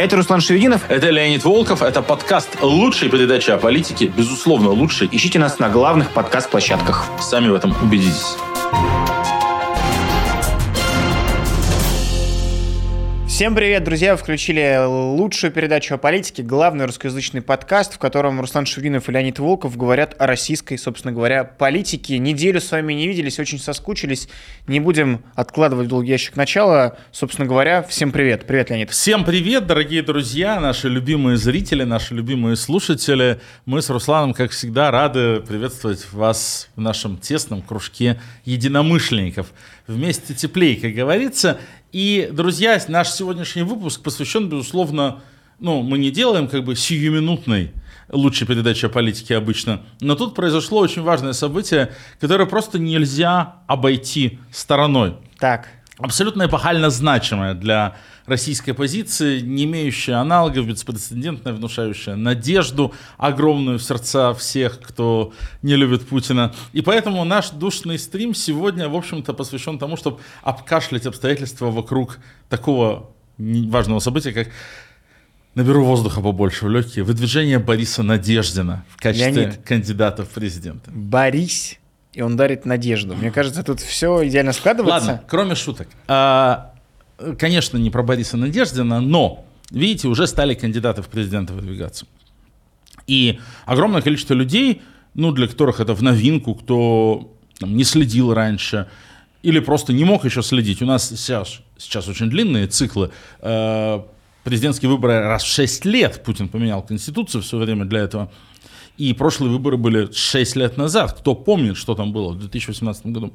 Это Руслан Шевединов. Это Леонид Волков. Это подкаст лучшей передачи о политике. Безусловно, лучший. Ищите нас на главных подкаст-площадках. Сами в этом убедитесь. Всем привет, друзья! Вы включили лучшую передачу о политике, главный русскоязычный подкаст, в котором Руслан Шевинов и Леонид Волков говорят о российской, собственно говоря, политике. Неделю с вами не виделись, очень соскучились. Не будем откладывать долгий ящик начала. Собственно говоря, всем привет. Привет, Леонид. Всем привет, дорогие друзья, наши любимые зрители, наши любимые слушатели. Мы с Русланом, как всегда, рады приветствовать вас в нашем тесном кружке единомышленников. Вместе теплее, как говорится. И, друзья, наш сегодняшний выпуск посвящен, безусловно, ну, мы не делаем как бы сиюминутной лучшей передачи о политике обычно, но тут произошло очень важное событие, которое просто нельзя обойти стороной. Так. Абсолютно эпохально значимое для российской позиции, не имеющая аналогов, беспрецедентная, внушающая надежду огромную в сердца всех, кто не любит Путина. И поэтому наш душный стрим сегодня, в общем-то, посвящен тому, чтобы обкашлять обстоятельства вокруг такого важного события, как Наберу воздуха побольше в легкие. Выдвижение Бориса Надеждина в качестве Леонид, кандидата в президенты. Борис, и он дарит надежду. Мне кажется, тут все идеально складывается. Ладно, кроме шуток. А, конечно, не про Бориса Надеждина, но, видите, уже стали кандидаты в президенты выдвигаться. И огромное количество людей, ну, для которых это в новинку, кто там, не следил раньше или просто не мог еще следить. У нас сейчас, сейчас очень длинные циклы. Э, президентские выборы раз в 6 лет. Путин поменял конституцию все время для этого. И прошлые выборы были 6 лет назад. Кто помнит, что там было в 2018 году?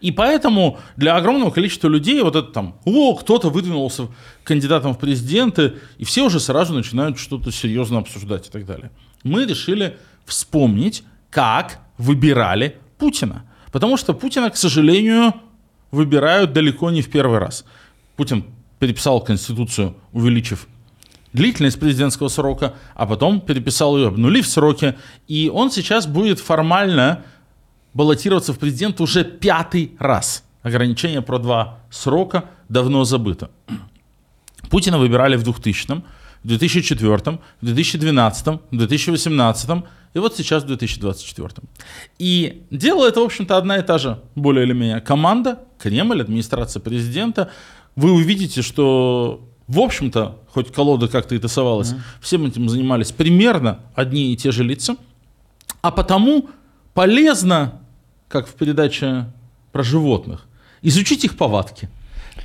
И поэтому для огромного количества людей вот это там, о, кто-то выдвинулся кандидатом в президенты, и все уже сразу начинают что-то серьезно обсуждать и так далее. Мы решили вспомнить, как выбирали Путина. Потому что Путина, к сожалению, выбирают далеко не в первый раз. Путин переписал Конституцию, увеличив длительность президентского срока, а потом переписал ее, обнулив сроки, и он сейчас будет формально баллотироваться в президент уже пятый раз. Ограничение про два срока давно забыто. Путина выбирали в 2000 в 2004, в 2012, в 2018 и вот сейчас в 2024. И дело это, в общем-то, одна и та же, более или менее, команда, Кремль, администрация президента. Вы увидите, что, в общем-то, хоть колода как-то и тасовалась, mm-hmm. всем этим занимались примерно одни и те же лица. А потому полезно как в передаче про животных, изучить их повадки,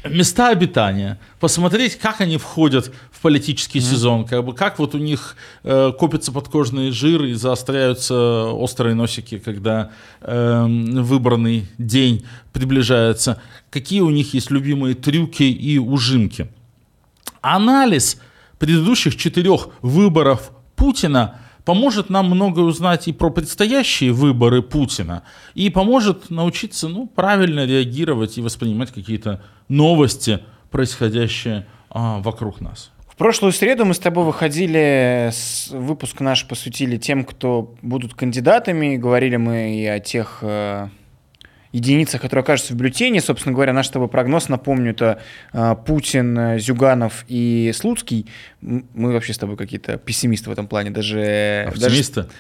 места обитания, посмотреть, как они входят в политический mm-hmm. сезон, как бы как вот у них э, копятся подкожные жиры и заостряются острые носики, когда э, выбранный день приближается, какие у них есть любимые трюки и ужимки. Анализ предыдущих четырех выборов Путина – поможет нам многое узнать и про предстоящие выборы Путина, и поможет научиться ну, правильно реагировать и воспринимать какие-то новости, происходящие а, вокруг нас. В прошлую среду мы с тобой выходили, выпуск наш посвятили тем, кто будут кандидатами, говорили мы и о тех э, единицах, которые окажутся в бюллетене. Собственно говоря, наш с тобой прогноз, напомню, это э, Путин, Зюганов и Слуцкий. Мы вообще с тобой какие-то пессимисты в этом плане. Даже, Оптимисты? Даже,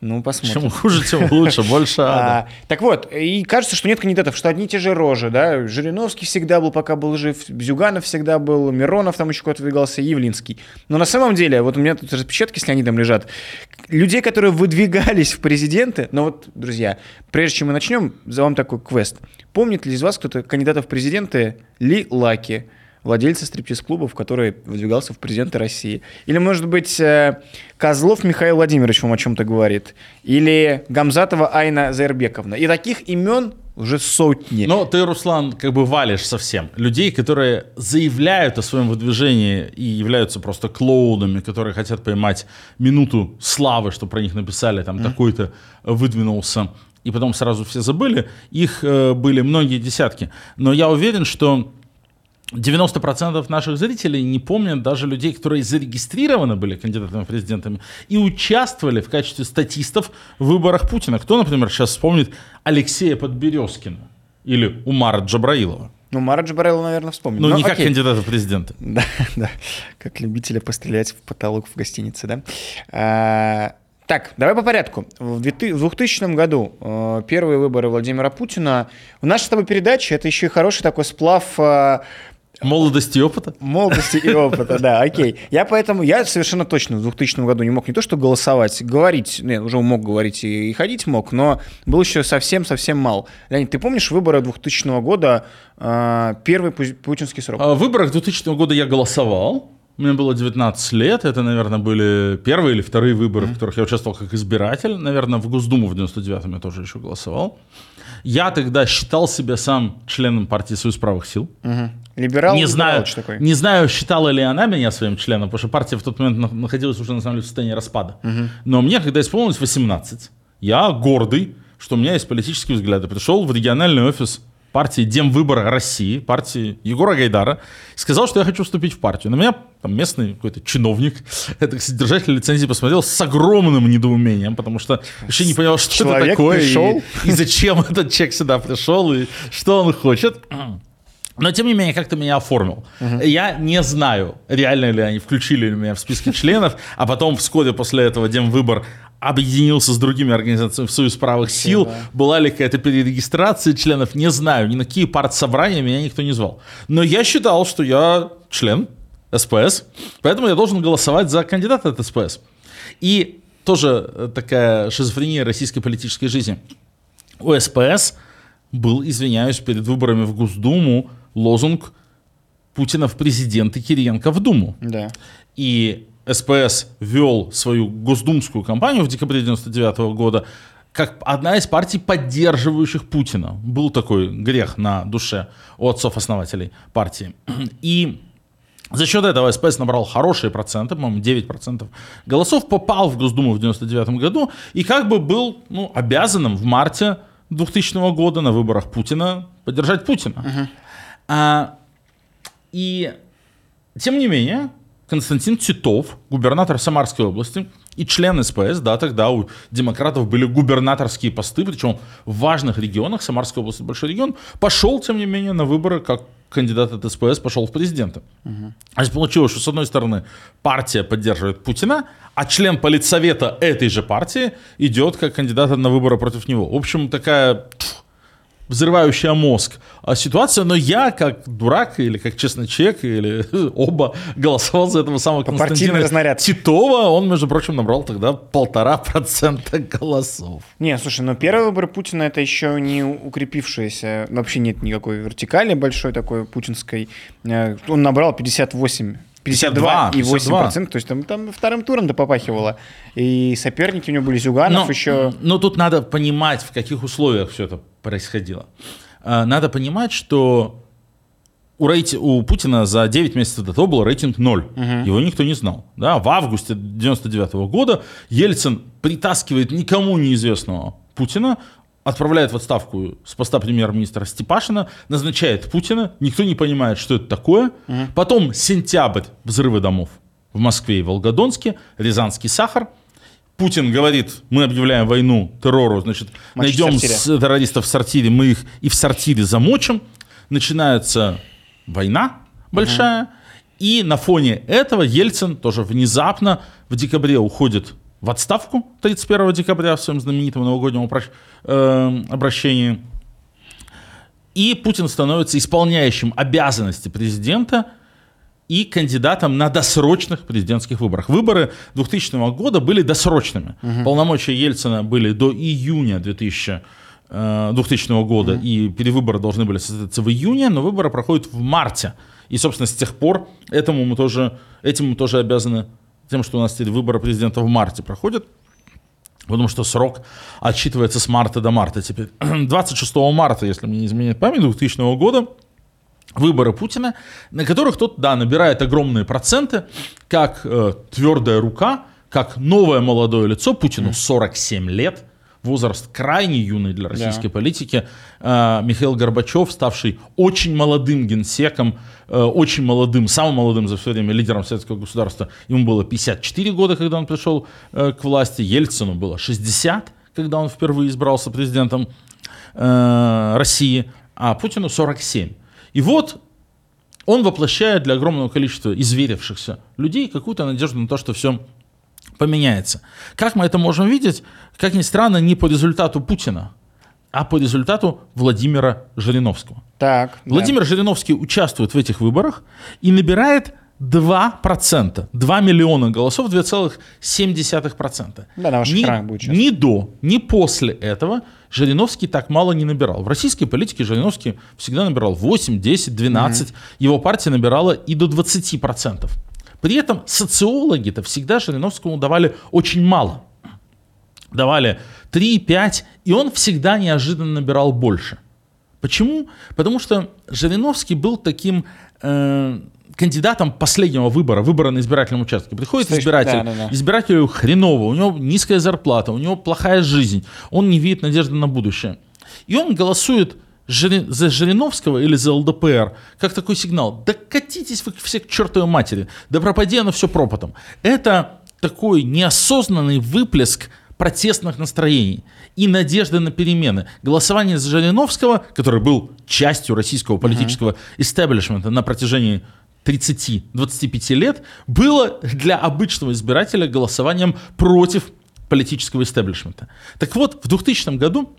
ну, посмотрим. Чем хуже, тем лучше, больше ада. А, так вот, и кажется, что нет кандидатов, что одни и те же рожи, да, Жириновский всегда был, пока был жив, Зюганов всегда был, Миронов там еще куда-то выдвигался, Явлинский. Но на самом деле, вот у меня тут распечатки с Леонидом лежат, людей, которые выдвигались в президенты, но вот, друзья, прежде чем мы начнем, за вам такой квест. Помнит ли из вас кто-то кандидатов в президенты Ли Лаки, владельца стриптиз-клубов, который выдвигался в президенты России. Или, может быть, э, Козлов Михаил Владимирович вам о чем-то говорит. Или Гамзатова Айна Зайрбековна. И таких имен уже сотни. Но ты, Руслан, как бы валишь совсем. Людей, которые заявляют о своем выдвижении и являются просто клоунами, которые хотят поймать минуту славы, что про них написали, там mm. такой-то выдвинулся, и потом сразу все забыли. Их э, были многие десятки. Но я уверен, что 90% наших зрителей не помнят даже людей, которые зарегистрированы были кандидатами в президентами и участвовали в качестве статистов в выборах Путина. Кто, например, сейчас вспомнит Алексея Подберезкина или Умара Джабраилова? Ну, Марадж Барелла, наверное, вспомнил. Ну, Но не как окей. кандидата в президенты. Да, да, как любителя пострелять в потолок в гостинице, да. А, так, давай по порядку. В 2000 году э, первые выборы Владимира Путина. В нашей с тобой передаче это еще и хороший такой сплав э, Молодости и опыта. молодости и опыта, да, окей. Я поэтому, я совершенно точно в 2000 году не мог не то что голосовать, говорить, нет, уже мог говорить и, и ходить мог, но был еще совсем-совсем мал. Леонид, ты помнишь выборы 2000 года, э, первый пу- путинский срок? А В выборах 2000 года я голосовал. Мне было 19 лет. Это, наверное, были первые или вторые выборы, в которых я участвовал как избиратель. Наверное, в Госдуму в 99-м я тоже еще голосовал. Я тогда считал себя сам членом партии «Союз правых сил». Мгм. Либерал, не, либерал, знаю, что такое? не знаю, считала ли она меня своим членом, потому что партия в тот момент на- находилась уже, на самом деле, в состоянии распада. Но мне, когда исполнилось 18, я гордый, что у меня есть политические взгляды, пришел в региональный офис партии Демвыбора России, партии Егора Гайдара, и сказал, что я хочу вступить в партию. На меня там местный какой-то чиновник, это кстати, держатель лицензии, посмотрел с огромным недоумением, потому что вообще не понял, что это Человек такое, и- и зачем этот человек сюда пришел, и что он хочет. Но, тем не менее, как-то меня оформил. Я не знаю, реально ли они включили меня в списки членов, а потом вскоре после этого Демвыбор объединился с другими организациями в Союз правых сил. да. Была ли какая-то перерегистрация членов, не знаю. Ни на какие партсобрания меня никто не звал. Но я считал, что я член СПС, поэтому я должен голосовать за кандидата от СПС. И тоже такая шизофрения российской политической жизни. У СПС был, извиняюсь, перед выборами в Госдуму лозунг Путина в президенты, Кириенко в Думу. Да. И СПС вел свою госдумскую кампанию в декабре 99 года как одна из партий, поддерживающих Путина. Был такой грех на душе у отцов-основателей партии. И за счет этого СПС набрал хорошие проценты, по-моему, 9% голосов, попал в Госдуму в 99 году и как бы был ну, обязанным в марте 2000 года на выборах Путина поддержать Путина. А, и тем не менее, Константин Титов, губернатор Самарской области и член СПС, да, тогда у демократов были губернаторские посты, причем в важных регионах, Самарская область большой регион, пошел, тем не менее, на выборы как кандидат от СПС, пошел в президенты. А здесь получилось, что с одной стороны партия поддерживает Путина, а член политсовета этой же партии идет как кандидат на выборы против него. В общем, такая пф, взрывающая мозг а, ситуация, но я, как дурак или как честный человек, или оба голосовал за этого самого Константина. Титова. Он, между прочим, набрал тогда полтора процента голосов. Не, слушай, но первые выборы Путина это еще не укрепившаяся, вообще нет никакой вертикали большой такой путинской. Э, Он набрал 58 52 и 8 процентов, то есть там, там вторым туром да попахивало. И соперники у него были Зюганов но, еще. Но тут надо понимать, в каких условиях все это происходило. А, Надо понимать, что у, рейти- у Путина за 9 месяцев до того был рейтинг 0. Его никто не знал. Да? В августе 99 года Ельцин притаскивает никому неизвестного Путина, отправляет в отставку с поста премьер-министра Степашина, назначает Путина, никто не понимает, что это такое. Потом сентябрь, взрывы домов в Москве и Волгодонске, Рязанский сахар. Путин говорит, мы объявляем войну террору, значит, Мочить найдем сортире. террористов в сортире, мы их и в сортире замочим. Начинается война большая. И на фоне этого Ельцин тоже внезапно в декабре уходит в отставку 31 декабря в своем знаменитом новогоднем опрощ- э, обращении. И Путин становится исполняющим обязанности президента и кандидатом на досрочных президентских выборах. Выборы 2000 года были досрочными. Полномочия Ельцина были до июня 2000, э, 2000 года, и перевыборы должны были состояться в июне, но выборы проходят в марте. И, собственно, с тех пор этому мы тоже, этим мы тоже обязаны тем, что у нас теперь выборы президента в марте проходят. Потому что срок отсчитывается с марта до марта теперь. 26 марта, если мне не изменяет память, 2000 года, выборы Путина, на которых тот, да, набирает огромные проценты, как э, твердая рука, как новое молодое лицо, Путину 47 лет, возраст крайне юный для российской политики, Э, Михаил Горбачев, ставший очень молодым генсеком, э, очень молодым, самым молодым за все время лидером советского государства, ему было 54 года, когда он пришел э, к власти, Ельцину было 60, когда он впервые избрался президентом э, России, а Путину 47. И вот он воплощает для огромного количества изверившихся людей какую-то надежду на то, что все поменяется. Как мы это можем видеть? Как ни странно, не по результату Путина, а по результату Владимира Жириновского. Так. Владимир да. Жириновский участвует в этих выборах и набирает 2%, 2 миллиона голосов, 2,7%. Да, на ваших ни, экранах будет сейчас. Ни до, ни после этого Жириновский так мало не набирал. В российской политике Жириновский всегда набирал 8, 10, 12. Mm-hmm. Его партия набирала и до 20%. При этом социологи-то всегда Жириновскому давали очень мало. Давали 3, 5, и он всегда неожиданно набирал больше. Почему? Потому что Жириновский был таким... Э, кандидатом последнего выбора, выбора на избирательном участке. Приходит Слышь, избиратель, да, да, да. избирателю хреново, у него низкая зарплата, у него плохая жизнь, он не видит надежды на будущее. И он голосует за Жириновского или за ЛДПР, как такой сигнал, да катитесь вы все к чертовой матери, да пропади оно все пропотом. Это такой неосознанный выплеск протестных настроений и надежды на перемены. Голосование за Жириновского, который был частью российского политического истеблишмента на протяжении 30-25 лет было для обычного избирателя голосованием против политического истеблишмента. Так вот, в 2000 году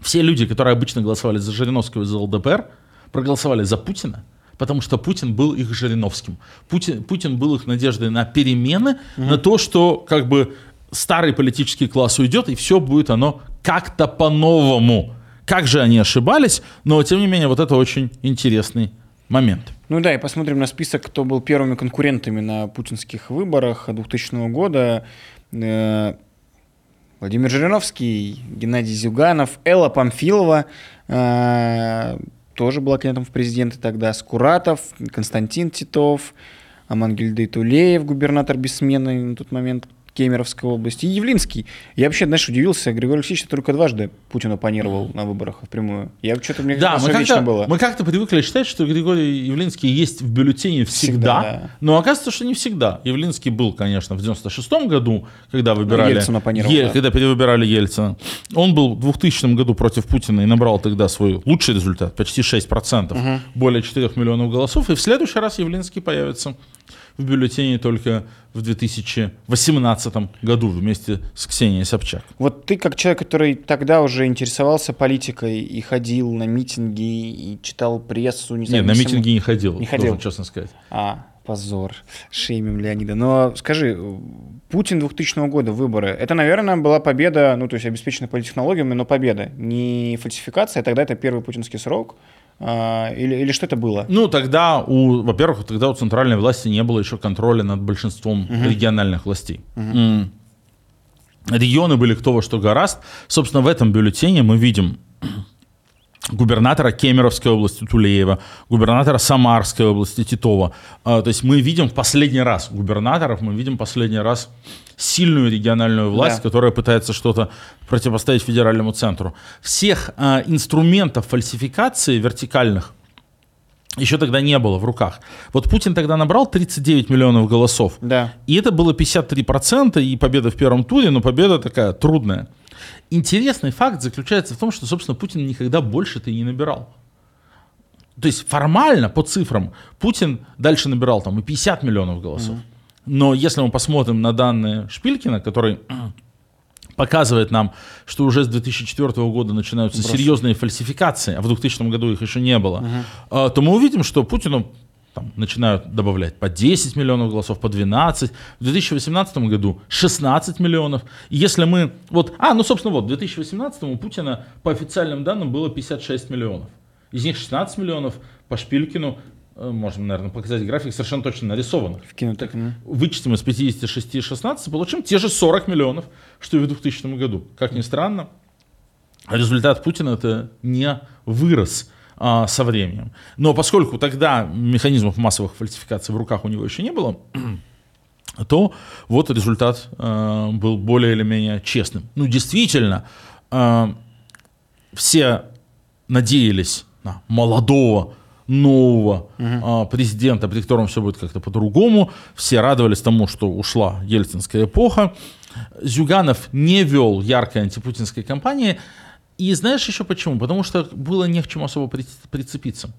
все люди, которые обычно голосовали за Жириновского и за ЛДПР, проголосовали за Путина, потому что Путин был их Жириновским. Путин, Путин был их надеждой на перемены, угу. на то, что как бы старый политический класс уйдет, и все будет оно как-то по-новому. Как же они ошибались, но тем не менее вот это очень интересный момент. Ну да, и посмотрим на список, кто был первыми конкурентами на путинских выборах 2000 года. Владимир Жириновский, Геннадий Зюганов, Элла Памфилова, э, тоже была кандидатом в президенты тогда, Скуратов, Константин Титов, Амангельды Тулеев, губернатор бессменный на тот момент, Кемеровской области, и Явлинский. Я вообще, знаешь, удивился, Григорий Алексеевич только дважды Путин оппонировал на выборах впрямую. Я что-то мне да, мы как-то, было. Мы как-то привыкли считать, что Григорий Явлинский есть в бюллетене всегда, всегда да. но оказывается, что не всегда. Явлинский был, конечно, в 96-м году, когда выбирали... Ельцин оппонировал, Е- да. Когда перевыбирали Ельцина. Он был в 2000 году против Путина и набрал тогда свой лучший результат, почти 6%, угу. более 4 миллионов голосов. И в следующий раз Явлинский появится в бюллетене только в 2018 году вместе с Ксенией Собчак. Вот ты как человек, который тогда уже интересовался политикой и ходил на митинги и читал прессу. Не знаю, Нет, на митинги не ходил, не ходил, честно сказать. А, позор. Шеймим Леонида. Но скажи, Путин 2000 года, выборы, это, наверное, была победа, ну, то есть обеспечена политтехнологиями, но победа. Не фальсификация, тогда это первый путинский срок, или, или что это было? Ну, тогда, у, во-первых, тогда у центральной власти не было еще контроля над большинством угу. региональных властей. Угу. Регионы были кто во что гораст. Собственно, в этом бюллетене мы видим губернатора Кемеровской области Тулеева, губернатора Самарской области Титова. А, то есть мы видим в последний раз губернаторов, мы видим последний раз сильную региональную власть, да. которая пытается что-то противостоять федеральному центру. Всех а, инструментов фальсификации вертикальных еще тогда не было в руках. Вот Путин тогда набрал 39 миллионов голосов. Да. И это было 53%, и победа в первом туре, но победа такая трудная. Интересный факт заключается в том, что, собственно, Путин никогда больше-то и не набирал. То есть формально, по цифрам, Путин дальше набирал там и 50 миллионов голосов. Mm-hmm. Но если мы посмотрим на данные Шпилькина, который показывает нам, что уже с 2004 года начинаются Брос. серьезные фальсификации, а в 2000 году их еще не было, uh-huh. то мы увидим, что Путину там, начинают добавлять по 10 миллионов голосов, по 12. В 2018 году 16 миллионов. И если мы... Вот, а, ну, собственно, вот, в 2018 у Путина по официальным данным было 56 миллионов. Из них 16 миллионов по Шпилькину, можем, наверное, показать график, совершенно точно нарисованных. В так, вычтем из 56 и 16, получим те же 40 миллионов, что и в 2000 году. Как ни странно, результат Путина это не вырос а, со временем. Но поскольку тогда механизмов массовых фальсификаций в руках у него еще не было, то вот результат э, был более или менее честным. Ну, действительно, э, все надеялись на молодого, нового угу. президента, при котором все будет как-то по-другому. Все радовались тому, что ушла ельцинская эпоха. Зюганов не вел яркой антипутинской кампании. И знаешь еще почему? Потому что было не к чему особо прицепиться.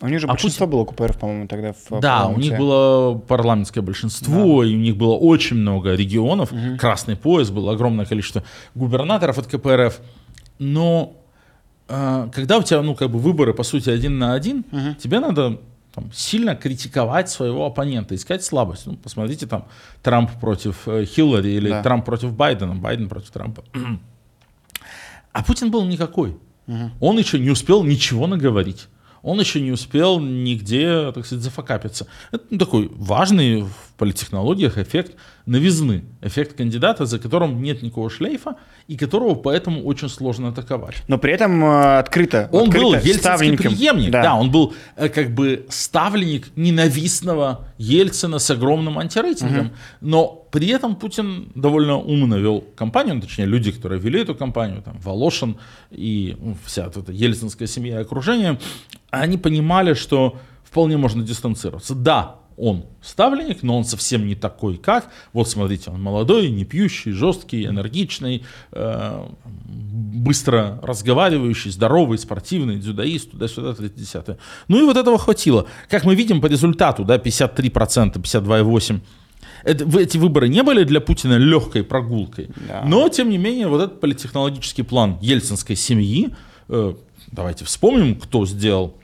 У них же А большинство было КПРФ, по-моему, тогда в Да, у парламенте. них было парламентское большинство, и у них было очень много регионов. Красный пояс, было огромное количество губернаторов от КПРФ. Но когда у тебя, ну, как бы выборы, по сути, один на один, тебе надо там, сильно критиковать своего оппонента, искать слабость. Ну, посмотрите там Трамп против э, Хиллари или Да. Трамп против Байдена, Байден против Трампа. А Путин был никакой. Он еще не успел ничего наговорить. Он еще не успел нигде, так сказать, зафакапиться. Это ну, такой важный политтехнологиях эффект новизны. Эффект кандидата, за которым нет никакого шлейфа, и которого поэтому очень сложно атаковать. Но при этом э, открыто. Он открыто был ельцинский преемник, да. Да. он был э, как бы ставленник ненавистного Ельцина с огромным антирейтингом, но при этом Путин довольно умно вел кампанию, ну, точнее люди, которые вели эту кампанию, там Волошин и ну, вся вот эта ельцинская семья и окружение, они понимали, что вполне можно дистанцироваться. Да, он ставленник, но он совсем не такой, как. Вот смотрите, он молодой, не пьющий, жесткий, энергичный, э, быстро разговаривающий, здоровый, спортивный, дзюдоист, туда-сюда, 30 Ну и вот этого хватило. Как мы видим по результату, да, 53%, 52,8%. Это, эти выборы не были для Путина легкой прогулкой. Да. Но, тем не менее, вот этот политтехнологический план ельцинской семьи, э, давайте вспомним, кто сделал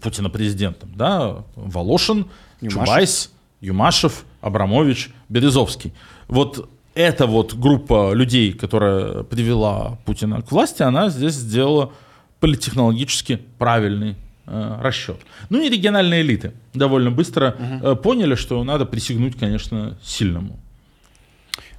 Путина президентом. Да? Волошин, Юмашев. Чубайс, Юмашев, Абрамович, Березовский. Вот эта вот группа людей, которая привела Путина к власти, она здесь сделала политтехнологически правильный э, расчет. Ну и региональные элиты довольно быстро э, поняли, что надо присягнуть, конечно, сильному.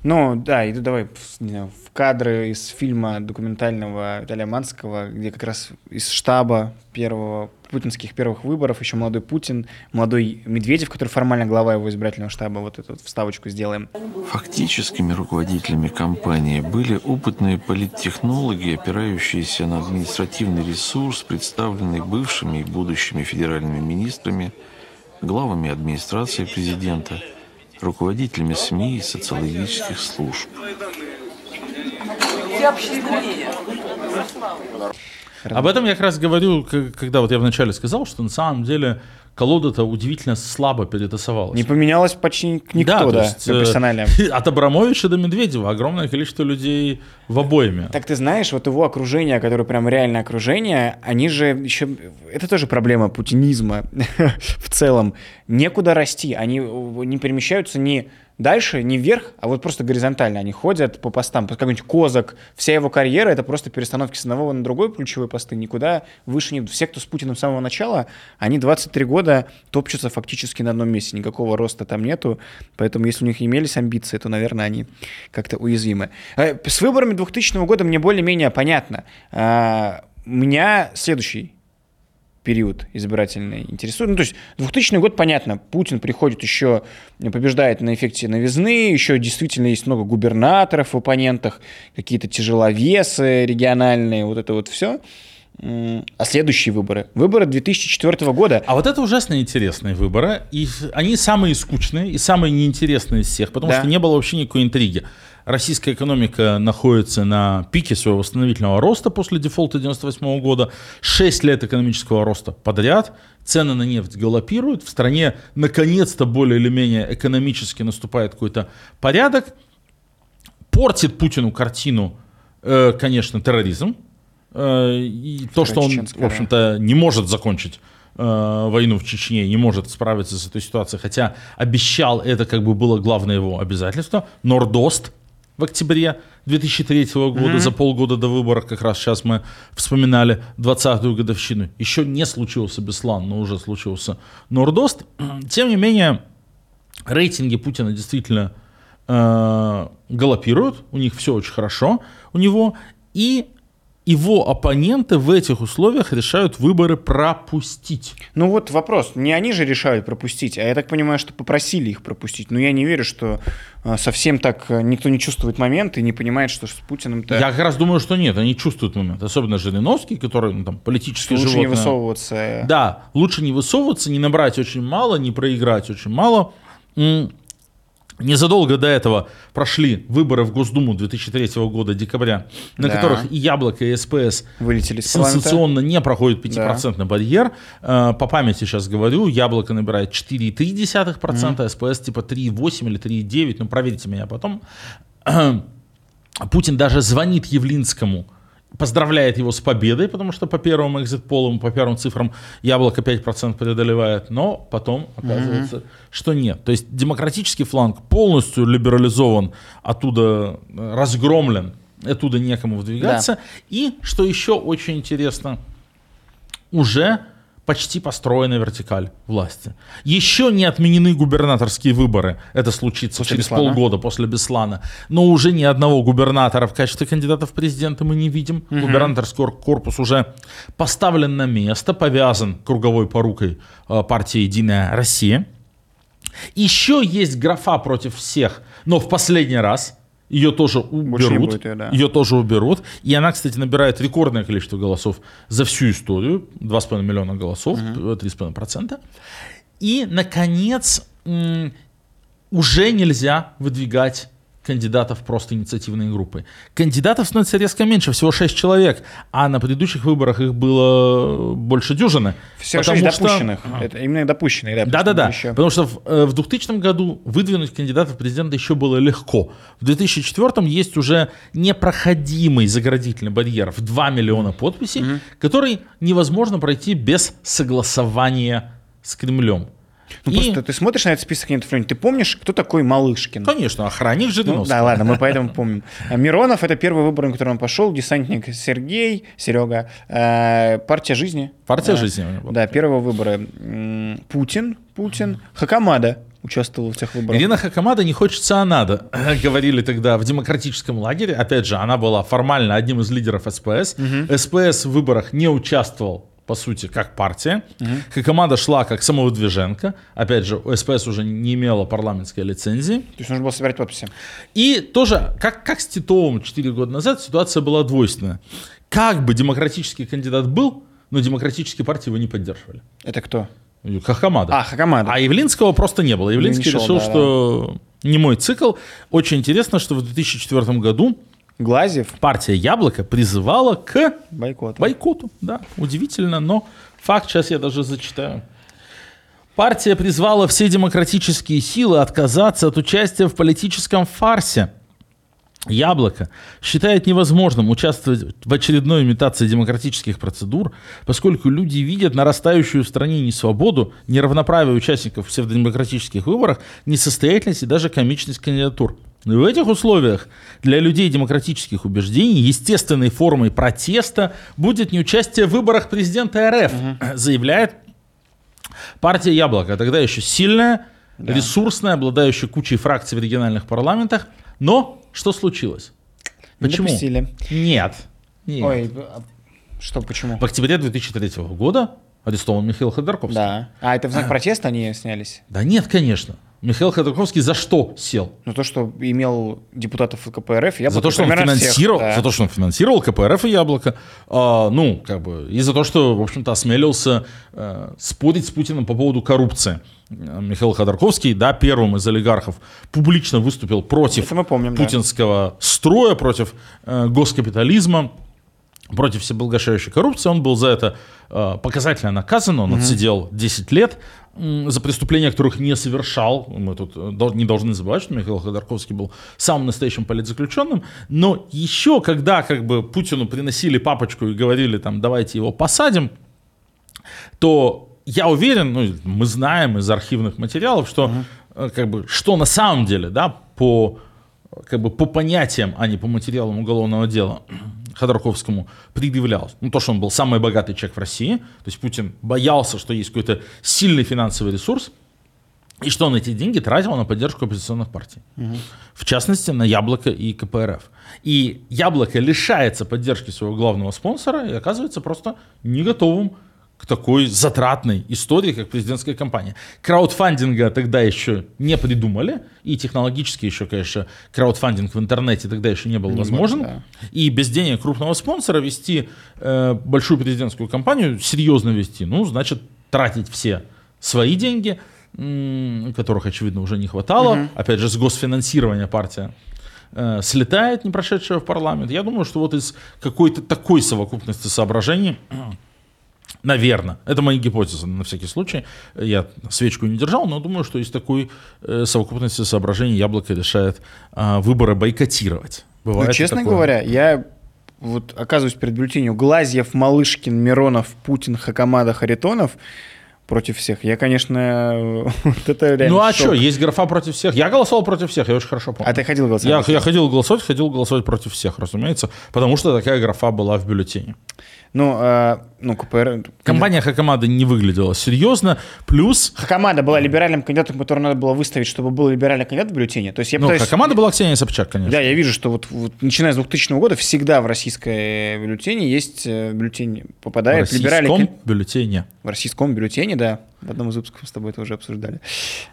Ну, да, иду давай не в кадры из фильма документального Виталия Манского, где как раз из штаба первого путинских первых выборов еще молодой Путин, молодой Медведев, который формально глава его избирательного штаба, вот эту вот вставочку сделаем. Фактическими руководителями компании были опытные политтехнологи, опирающиеся на административный ресурс, представленный бывшими и будущими федеральными министрами, главами администрации президента, руководителями СМИ и социологических служб. Об этом я как раз говорю, когда вот я вначале сказал, что на самом деле колода-то удивительно слабо перетасовалась. Не поменялось почти никто, то да, есть, для э, профессионаля. От Абрамовича до Медведева огромное количество людей в обоими. Так ты знаешь, вот его окружение, которое прям реально окружение, они же еще... Это тоже проблема путинизма в целом. Некуда расти. Они э, не перемещаются ни дальше, ни вверх, а вот просто горизонтально. Они ходят по постам. Какой-нибудь Козак, вся его карьера — это просто перестановки с одного на другой ключевой посты. Никуда выше не... Все, кто с Путиным с самого начала, они 23 года топчутся фактически на одном месте. Никакого роста там нету. Поэтому если у них имелись амбиции, то, наверное, они как-то уязвимы. Э, С выборами 2000 года мне более-менее понятно. А, Меня следующий период избирательный интересует. Ну, то есть 2000 год, понятно, Путин приходит еще, побеждает на эффекте новизны, еще действительно есть много губернаторов в оппонентах, какие-то тяжеловесы региональные, вот это вот все. А следующие выборы? Выборы 2004 года. А вот это ужасно интересные выборы, и они самые скучные и самые неинтересные из всех, потому Да. что не было вообще никакой интриги. Российская экономика находится на пике своего восстановительного роста после дефолта 98 года. 6 лет экономического роста подряд. Цены на нефть галопируют. В стране наконец-то более или менее экономически наступает какой-то порядок. Портит Путину картину, э, конечно, терроризм. Э, и то, что он, в общем-то, не может закончить э, войну в Чечне, не может справиться с этой ситуацией, хотя обещал, это как бы было главное его обязательство. Нордост в октябре 2003 года, за полгода до выборов, как раз сейчас мы вспоминали 20-ю годовщину. Еще не случился Беслан, но уже случился Нордост. Тем не менее, рейтинги Путина действительно э, галопируют, у них все очень хорошо у него, и его оппоненты в этих условиях решают выборы пропустить. Ну вот вопрос, не они же решают пропустить, а я так понимаю, что попросили их пропустить. Но я не верю, что э, совсем так э, никто не чувствует момент и не понимает, что с Путиным-то Я как раз думаю, что нет, они чувствуют момент. Особенно Жириновский, который ну, там политическое животное. Лучше не высовываться. Да, лучше не высовываться, не набрать очень мало, не проиграть очень мало. Незадолго до этого прошли выборы в Госдуму 2003 года, декабря, на Да. которых и Яблоко, и СПС Вылетели сенсационно не проходят 5% барьер. Э, По памяти сейчас говорю, Яблоко набирает 4,3%, СПС типа 3,8 или 3,9, ну проверьте меня потом. Путин даже звонит Явлинскому, поздравляет его с победой, потому что по первым экзит-полам, по первым цифрам Яблоко 5% преодолевает, но потом оказывается, что нет. То есть демократический фланг полностью либерализован, оттуда э, разгромлен, оттуда некому выдвигаться. И, что еще очень интересно, уже почти построена вертикаль власти. Еще не отменены губернаторские выборы. Это случится После через Беслана. полгода после Беслана. Но уже ни одного губернатора в качестве кандидата в президенты мы не видим. Губернаторский кор- корпус уже поставлен на место, повязан круговой порукой э, партии «Единая Россия». Еще есть графа против всех, но в последний раз ее тоже уберут. будет её, да. Ее тоже уберут. И она, кстати, набирает рекордное количество голосов за всю историю. 2,5 миллиона голосов, э, 3,5%. И, наконец, уже нельзя выдвигать кандидатов просто инициативной группы. Кандидатов становится резко меньше, всего 6 человек, а на предыдущих выборах их было больше дюжины. Потому шесть что- допущенных. Это именно допущенные, да. да-да-да. Еще. Потому что в, э, в 2000 году выдвинуть кандидата в президенты еще было легко. В 2004 есть уже непроходимый заградительный барьер в 2 миллиона подписей, который невозможно пройти без согласования с Кремлем. Ну, И, просто ты смотришь на этот список кандидатов, Лёнь, ты помнишь, кто такой Малышкин? конечно, охранник Ну, Жириновского. да, ладно, мы поэтому помним. А Миронов — это первый выбор, на который он пошел. Десантник Сергей, Серега. Э, партия жизни. Партия жизни. Да, первого выбора. Путин, Путин. Хакамада участвовал в тех выборах. Ирина Хакамада не хочется, а надо. Говорили тогда в демократическом лагере. Опять же, она была формально одним из лидеров СПС. СПС в выборах не участвовал по сути, как партия. Хакамада шла как самовыдвиженка. Опять же, СПС уже не имела парламентской лицензии. То есть нужно было собирать подписи. И тоже, как, как с Титовым 4 года назад, ситуация была двойственная. Как бы демократический кандидат был, но демократические партии его не поддерживали. Это кто? Хакамада. А, Хакамада. А Явлинского просто не было. Явлинский Не шел, решил, да, что не мой цикл. Очень интересно, что в 2004 году Глазев. партия Яблоко призывала к Бойкот. бойкоту. Да, удивительно, но факт сейчас я даже зачитаю. Партия призвала все демократические силы отказаться от участия в политическом фарсе. Яблоко считает невозможным участвовать в очередной имитации демократических процедур, поскольку люди видят нарастающую в стране несвободу, неравноправие участников в псевдодемократических выборах, несостоятельность и даже комичность кандидатур. И в этих условиях для людей демократических убеждений естественной формой протеста будет неучастие в выборах президента РФ, заявляет партия Яблоко. Тогда еще сильная, ресурсная, обладающая кучей фракций в региональных парламентах. Но что случилось? Не Почему? допустили. Нет. Нет. Ой, а что, почему? В октябре 2003 года арестован Михаил Ходорковский. Да. А, это в знак протеста они снялись? Да нет, конечно. Михаил Ходорковский за что сел? Ну, то, что имел депутатов КПРФ, я за то, что он финансировал, за то, что он финансировал КПРФ и Яблоко, а, ну, как бы, и за то, что, в общем-то, осмелился э, спорить с Путиным по поводу коррупции. Михаил Ходорковский, да, первым из олигархов, публично выступил против Это мы помним, да. путинского строя, против э, госкапитализма, против всеблагошающей коррупции. Он был за это э, показательно наказан, он отсидел 10 лет м, за преступления, которых не совершал. Мы тут э, дол- не должны забывать, что Михаил Ходорковский был самым настоящим политзаключенным. Но еще, когда как бы Путину приносили папочку и говорили, там, давайте его посадим, то я уверен, ну, мы знаем из архивных материалов, что э, как бы что на самом деле, да, по как бы по понятиям, а не по материалам уголовного дела Ходорковскому предъявлялось. Ну, то, что он был самый богатый человек в России, то есть Путин боялся, что есть какой-то сильный финансовый ресурс, и что он эти деньги тратил на поддержку оппозиционных партий. В частности, на Яблоко и КПРФ. И Яблоко лишается поддержки своего главного спонсора и оказывается просто не готовым к такой затратной истории, как президентская кампания. Краудфандинга тогда еще не придумали, и технологически еще, конечно, краудфандинг в интернете тогда еще не был Не возможен. да. И без денег крупного спонсора вести э, большую президентскую кампанию, серьезно вести, ну, значит, тратить все свои деньги, м, которых, очевидно, уже не хватало. Опять же, с госфинансирования партия э, слетает, не прошедшая в парламент. Я думаю, что вот из какой-то такой совокупности соображений Наверное. Это мои гипотезы на всякий случай. Я свечку не держал, но думаю, что из такой э, совокупности соображений яблоко решает э, выборы бойкотировать. Бывает Ну, честно такое. говоря, я вот оказываюсь перед бюллетенью Глазьев, Малышкин, Миронов, Путин, Хакамада, Харитонов против всех. Я, конечно, вот это реально Ну а шок. что, есть графа против всех. Я голосовал против всех, я очень хорошо помню. А ты ходил голосовать? Я, я ходил голосовать, ходил голосовать против всех, разумеется, потому что такая графа была в бюллетене. Ну, а, ну, КПР... Компания Хакамада не выглядела серьезно, плюс Хакамада была либеральным кандидатом, которого надо было выставить, чтобы был либеральный кандидат в бюллетене. То есть я ну, пытаюсь... Хакамада была Ксения Собчак, конечно. Да, я вижу, что вот, вот начиная с 2000 года всегда в российской бюллетене есть э, бюллетень, в попадает либеральный российском кан- бюллетене. В российском бюллетене, да. В одном из выпусков мы с тобой это уже обсуждали.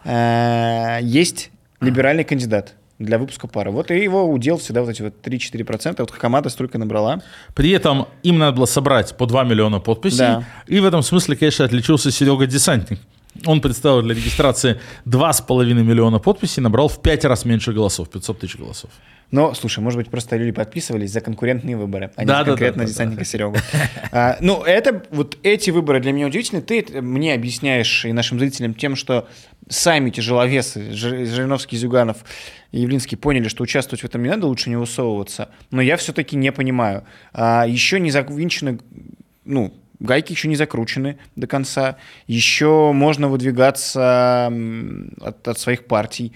Э, Есть либеральный кандидат для выпуска пары. Вот и его удел всегда вот эти вот 3-4%. Вот команда столько набрала. При этом им надо было собрать по 2 миллиона подписей. Да. И в этом смысле, конечно, отличился Серега Десантник. Он представил для регистрации 2,5 миллиона подписей, набрал в 5 раз меньше голосов, 500 тысяч голосов. Но, слушай, может быть, просто люди подписывались за конкурентные выборы, а не Да, за да, конкретно да, да, десантника Серегу. А, ну, это, вот эти выборы для меня удивительны. Ты мне объясняешь и нашим зрителям тем, что сами тяжеловесы, Жир- Жириновский, Зюганов и Явлинский поняли, что участвовать в этом не надо, лучше не высовываться. Но я все-таки не понимаю. А, еще не завинчены, ну, гайки еще не закручены до конца. Еще можно выдвигаться от, от своих партий.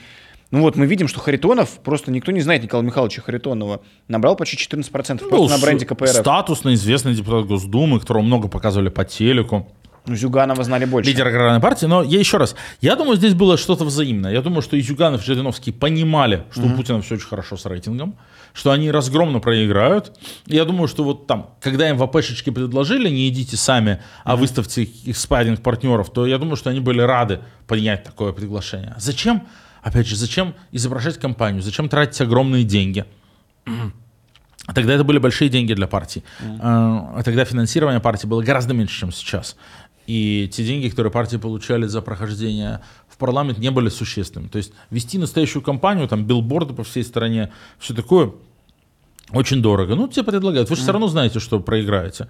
Ну вот мы видим, что Харитонов, просто никто не знает Николая Михайловича Харитонова, набрал почти 14% просто Ну, на бренде КПРФ. Статусный, известный депутат Госдумы, которого много показывали по телеку. Ну, Зюганова знали больше. Лидер аграрной партии. Но я еще раз, я думаю, здесь было что-то взаимное. Я думаю, что и Зюганов, и Жириновский понимали, что у Путина все очень хорошо с рейтингом, что они разгромно проиграют. Я думаю, что вот там, когда им в АПшечке предложили, не идите сами, а выставьте их спарринг партнеров, то я думаю, что они были рады принять такое приглашение. Зачем, опять же, зачем изображать компанию, зачем тратить огромные деньги? Тогда это были большие деньги для партии. А Тогда финансирование партии было гораздо меньше, чем сейчас. И те деньги, которые партии получали за прохождение в парламент, не были существенными. То есть вести настоящую кампанию, там билборды по всей стране, все такое, очень дорого. Ну, тебе предлагают. Вы же все равно знаете, что проиграете.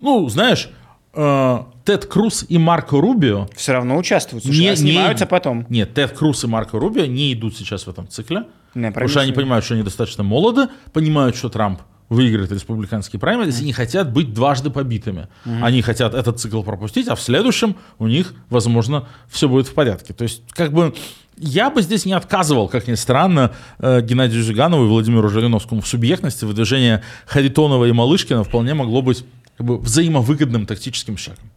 Ну, знаешь, э, Тед Круз и Марко Рубио Все равно участвуют. Слушай, Не- а не- снимаются потом. нет, Тед Круз и Марко Рубио не идут сейчас в этом цикле. Не, потому что они понимают, что они достаточно молоды, понимают, что Трамп выиграет республиканские праймерис и не хотят быть дважды побитыми. Они хотят этот цикл пропустить, а в следующем у них, возможно, все будет в порядке. То есть, как бы, я бы здесь не отказывал, как ни странно, э, Геннадию Зюганову и Владимиру Жириновскому в субъектности выдвижение Харитонова и Малышкина вполне могло быть как бы, взаимовыгодным тактическим шагом.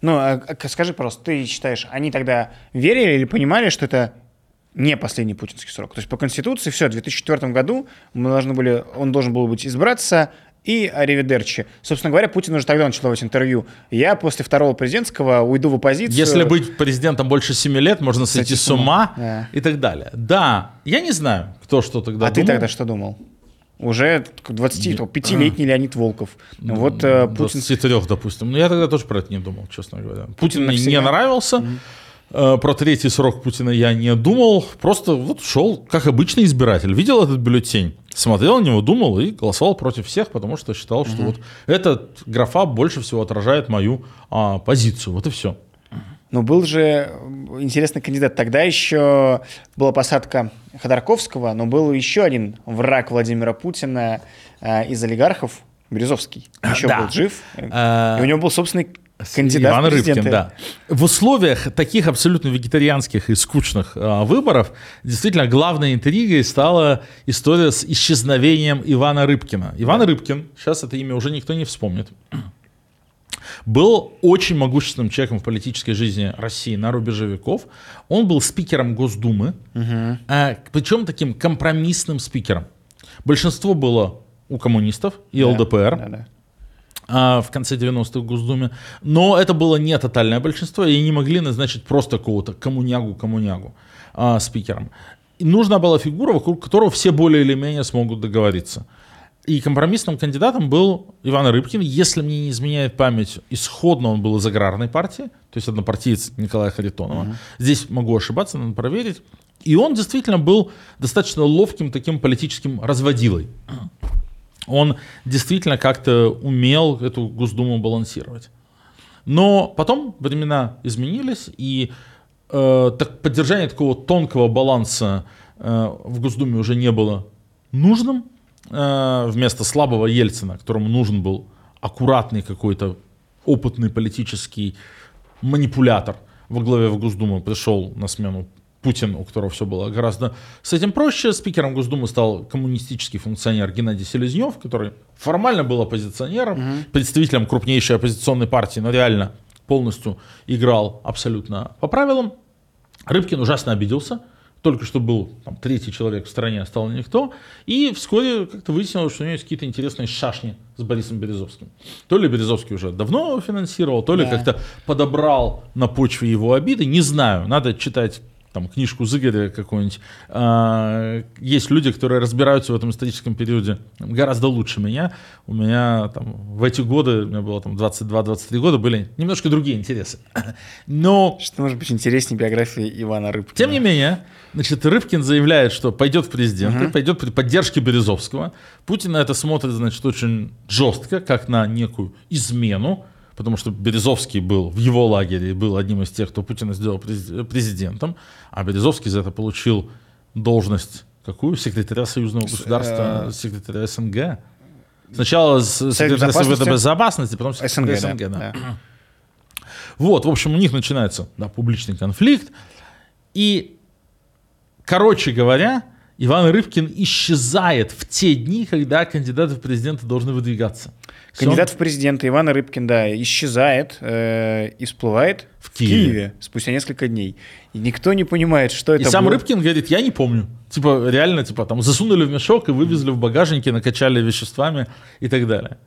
Ну, а, а скажи, пожалуйста, ты считаешь, они тогда верили или понимали, что это не последний путинский срок? То есть по Конституции все, в 2004 году мы должны были, он должен был быть избраться и аривидерчи. Собственно говоря, Путин уже тогда начал давать интервью. Я после второго президентского уйду в оппозицию. Если быть президентом больше 7 лет, можно сойти с ума Да. и так далее. Да, я не знаю, кто что тогда А ты думал. тогда что думал? Уже 25-летний Леонид Волков. вот э, Путин... 23, допустим. Но я тогда тоже про это не думал, честно говоря. Путин мне не нравился. Э, Про третий срок Путина я не думал. Просто вот шел, как обычный избиратель. Видел этот бюллетень, смотрел на него, думал и голосовал против всех, потому что считал, что вот этот графа больше всего отражает мою а, позицию. Вот и все. Но был же интересный кандидат. Тогда еще была посадка Ходорковского, но был еще один враг Владимира Путина э, из олигархов, Березовский. Еще Да. был жив. А, И у него был собственный кандидат Иван. Рыбкин, да. В условиях таких абсолютно вегетарианских и скучных а, выборов действительно главной интригой стала история с исчезновением Ивана Рыбкина. Иван Рыбкин, сейчас это имя уже никто не вспомнит, был очень могущественным человеком в политической жизни России на рубеже веков. Он был спикером Госдумы, а, причем таким компромиссным спикером. Большинство было у коммунистов и Да, ЛДПР да, да. а, в конце 90-х в Госдуме. Но это было не тотальное большинство, и не могли назначить просто какого-то коммунягу-коммунягу а, спикером. И нужна была фигура, вокруг которого все более или менее смогут договориться. И компромиссным кандидатом был Иван Рыбкин. Если мне не изменяет память, исходно он был из аграрной партии, то есть однопартиец Николая Харитонова. Угу. Здесь могу ошибаться, надо проверить. И он действительно был достаточно ловким таким политическим разводилой. Он действительно как-то умел эту Госдуму балансировать. Но потом времена изменились, и э, так, поддержание такого тонкого баланса э, в Госдуме уже не было нужным. Э, вместо слабого Ельцина, которому нужен был аккуратный какой-то опытный политический манипулятор во главе в Госдуму, пришел на смену Путин, у которого все было гораздо с этим проще. Спикером Госдумы стал коммунистический функционер Геннадий Селезнев, который формально был оппозиционером, угу. представителем крупнейшей оппозиционной партии, но реально полностью играл абсолютно по правилам. Рыбкин ужасно обиделся, только что был там, третий человек в стране, а стал никто. И вскоре как-то выяснилось, что у него есть какие-то интересные шашни с Борисом Березовским. То ли Березовский уже давно финансировал, то ли да. как-то подобрал на почве его обиды. Не знаю, надо читать там, книжку Зыгоря какую-нибудь. А, есть люди, которые разбираются в этом историческом периоде гораздо лучше меня. У меня там, в эти годы, у меня было там 22-23 года, были немножко другие интересы. Но... Что может быть интереснее биографии Ивана Рыбкина? Тем не менее, значит, Рыбкин заявляет, что пойдет в президенты, угу. пойдет при поддержке Березовского. Путин на это смотрит, значит, очень жестко, как на некую измену потому что Березовский был в его лагере, был одним из тех, кто Путина сделал президентом, а Березовский за это получил должность какую? Секретаря Союзного государства, э, секретаря СНГ. Сначала секретаря Совета Безопасности, потом секретаря СНГ. СНГ да. Да. Вот, в общем, у них начинается да, публичный конфликт. И, короче говоря, Иван Рыбкин исчезает в те дни, когда кандидаты в президенты должны выдвигаться. Кандидат в президенты Ивана Рыбкин, да, исчезает э, и всплывает в Киеве. Киеве спустя несколько дней. И никто не понимает, что это И сам было. Рыбкин говорит, я не помню. Типа, реально, типа, там, засунули в мешок и вывезли в багажнике, накачали веществами и так далее.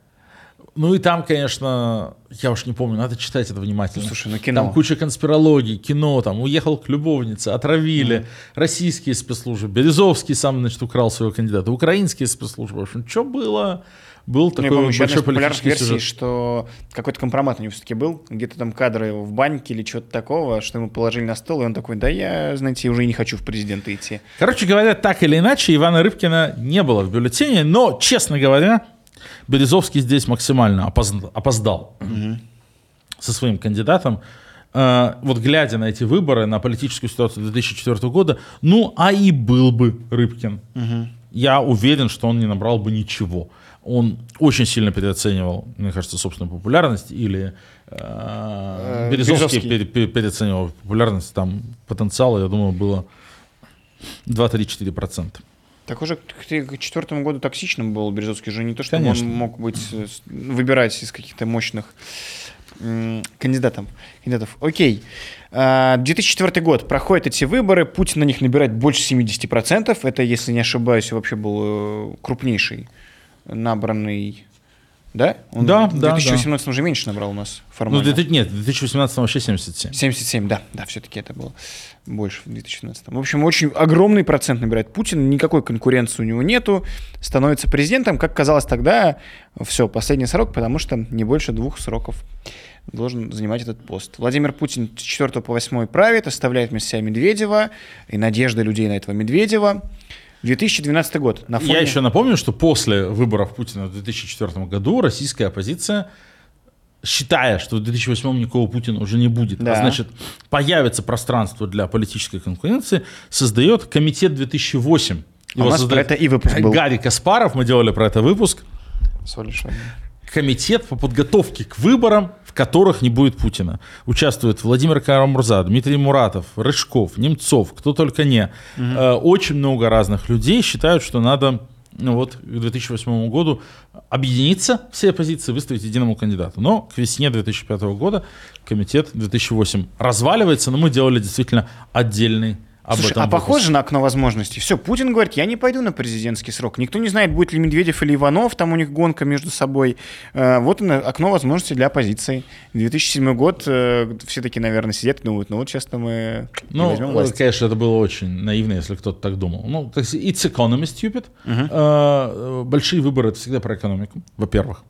Ну и там, конечно, я уж не помню, надо читать это внимательно. Слушай, ну кино. Там куча конспирологии, кино, там уехал к любовнице, отравили, mm. российские спецслужбы, Березовский сам, значит, украл своего кандидата, украинские спецслужбы, в общем, что было? Был такой помню, большой политический версии, сюжет. что какой-то компромат у него все-таки был, где-то там кадры в баньке или что-то такого, что ему положили на стол, и он такой, да я, знаете, уже не хочу в президенты идти. Короче говоря, так или иначе, Ивана Рыбкина не было в бюллетене, но, честно говоря, Березовский здесь максимально опоздал угу. со своим кандидатом. Uh, вот глядя на эти выборы, на политическую ситуацию 2004 года, ну, а и был бы Рыбкин. Угу. Я уверен, что он не набрал бы ничего он очень сильно переоценивал, мне кажется, собственную популярность, или э, э Березовский, Березовский. переоценивал популярность, там потенциала, я думаю, было 2-3-4%. Так уже к 2004 году токсичным был Березовский же не то, что он мог быть э, выбирать из каких-то мощных кандидатов. кандидатов. Окей. 2004 а, год. Проходят эти выборы. Путин на них набирает больше 70%. Это, если не ошибаюсь, вообще был э, крупнейший набранный да? Он да, в 2018 да. уже меньше набрал у нас формально. Ну, нет, в 2018 вообще 77. 77, да, да, все-таки это было больше в 2017. В общем, очень огромный процент набирает Путин, никакой конкуренции у него нету, становится президентом, как казалось тогда, все, последний срок, потому что не больше двух сроков должен занимать этот пост. Владимир Путин с 4 по 8 правит, оставляет вместо себя Медведева и надежды людей на этого Медведева. 2012 год. На фоне... Я еще напомню, что после выборов Путина в 2004 году российская оппозиция считая, что в 2008 никакого Путина уже не будет, а да. а значит, появится пространство для политической конкуренции, создает комитет 2008. А Его у нас про это и выпуск был. Гарри Каспаров, мы делали про это выпуск. Комитет по подготовке к выборам которых не будет Путина. Участвуют Владимир Карамурза, Дмитрий Муратов, Рыжков, Немцов, кто только не. Угу. Очень много разных людей считают, что надо ну вот, к 2008 году объединиться все оппозиции, выставить единому кандидату. Но к весне 2005 года комитет 2008 разваливается, но мы делали действительно отдельный, об Слушай, а похоже на окно возможностей? Все, Путин говорит, я не пойду на президентский срок. Никто не знает, будет ли Медведев или Иванов, там у них гонка между собой. Э, Вот оно, окно возможностей для оппозиции. 2007 год, э, все таки наверное, сидят и думают, ну вот сейчас-то мы Ну, возьмем власть. конечно, это было очень наивно, если кто-то так думал. Ну, сказать, it's economy stupid. Э, Большие выборы — это всегда про экономику, во-первых.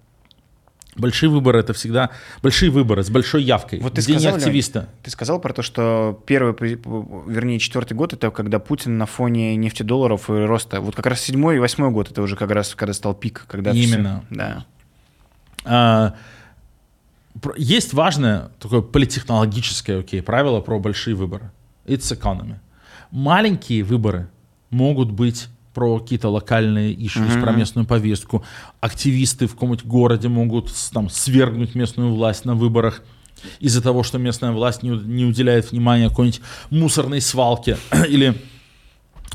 Большие выборы — это всегда большие выборы с большой явкой, Вот ты где не сказал, активиста. Ты сказал про то, что первый, вернее, четвертый год, это когда Путин на фоне нефтедолларов и роста. Вот как раз седьмой и восьмой год, это уже как раз когда стал пик. Когда Именно. да. А, Есть важное такое политтехнологическое окей, правило про большие выборы. It's economy. Маленькие выборы могут быть про какие-то локальные issues, про местную повестку. Активисты в каком-нибудь городе могут там, свергнуть местную власть на выборах из-за того, что местная власть не, не уделяет внимания какой-нибудь мусорной свалке или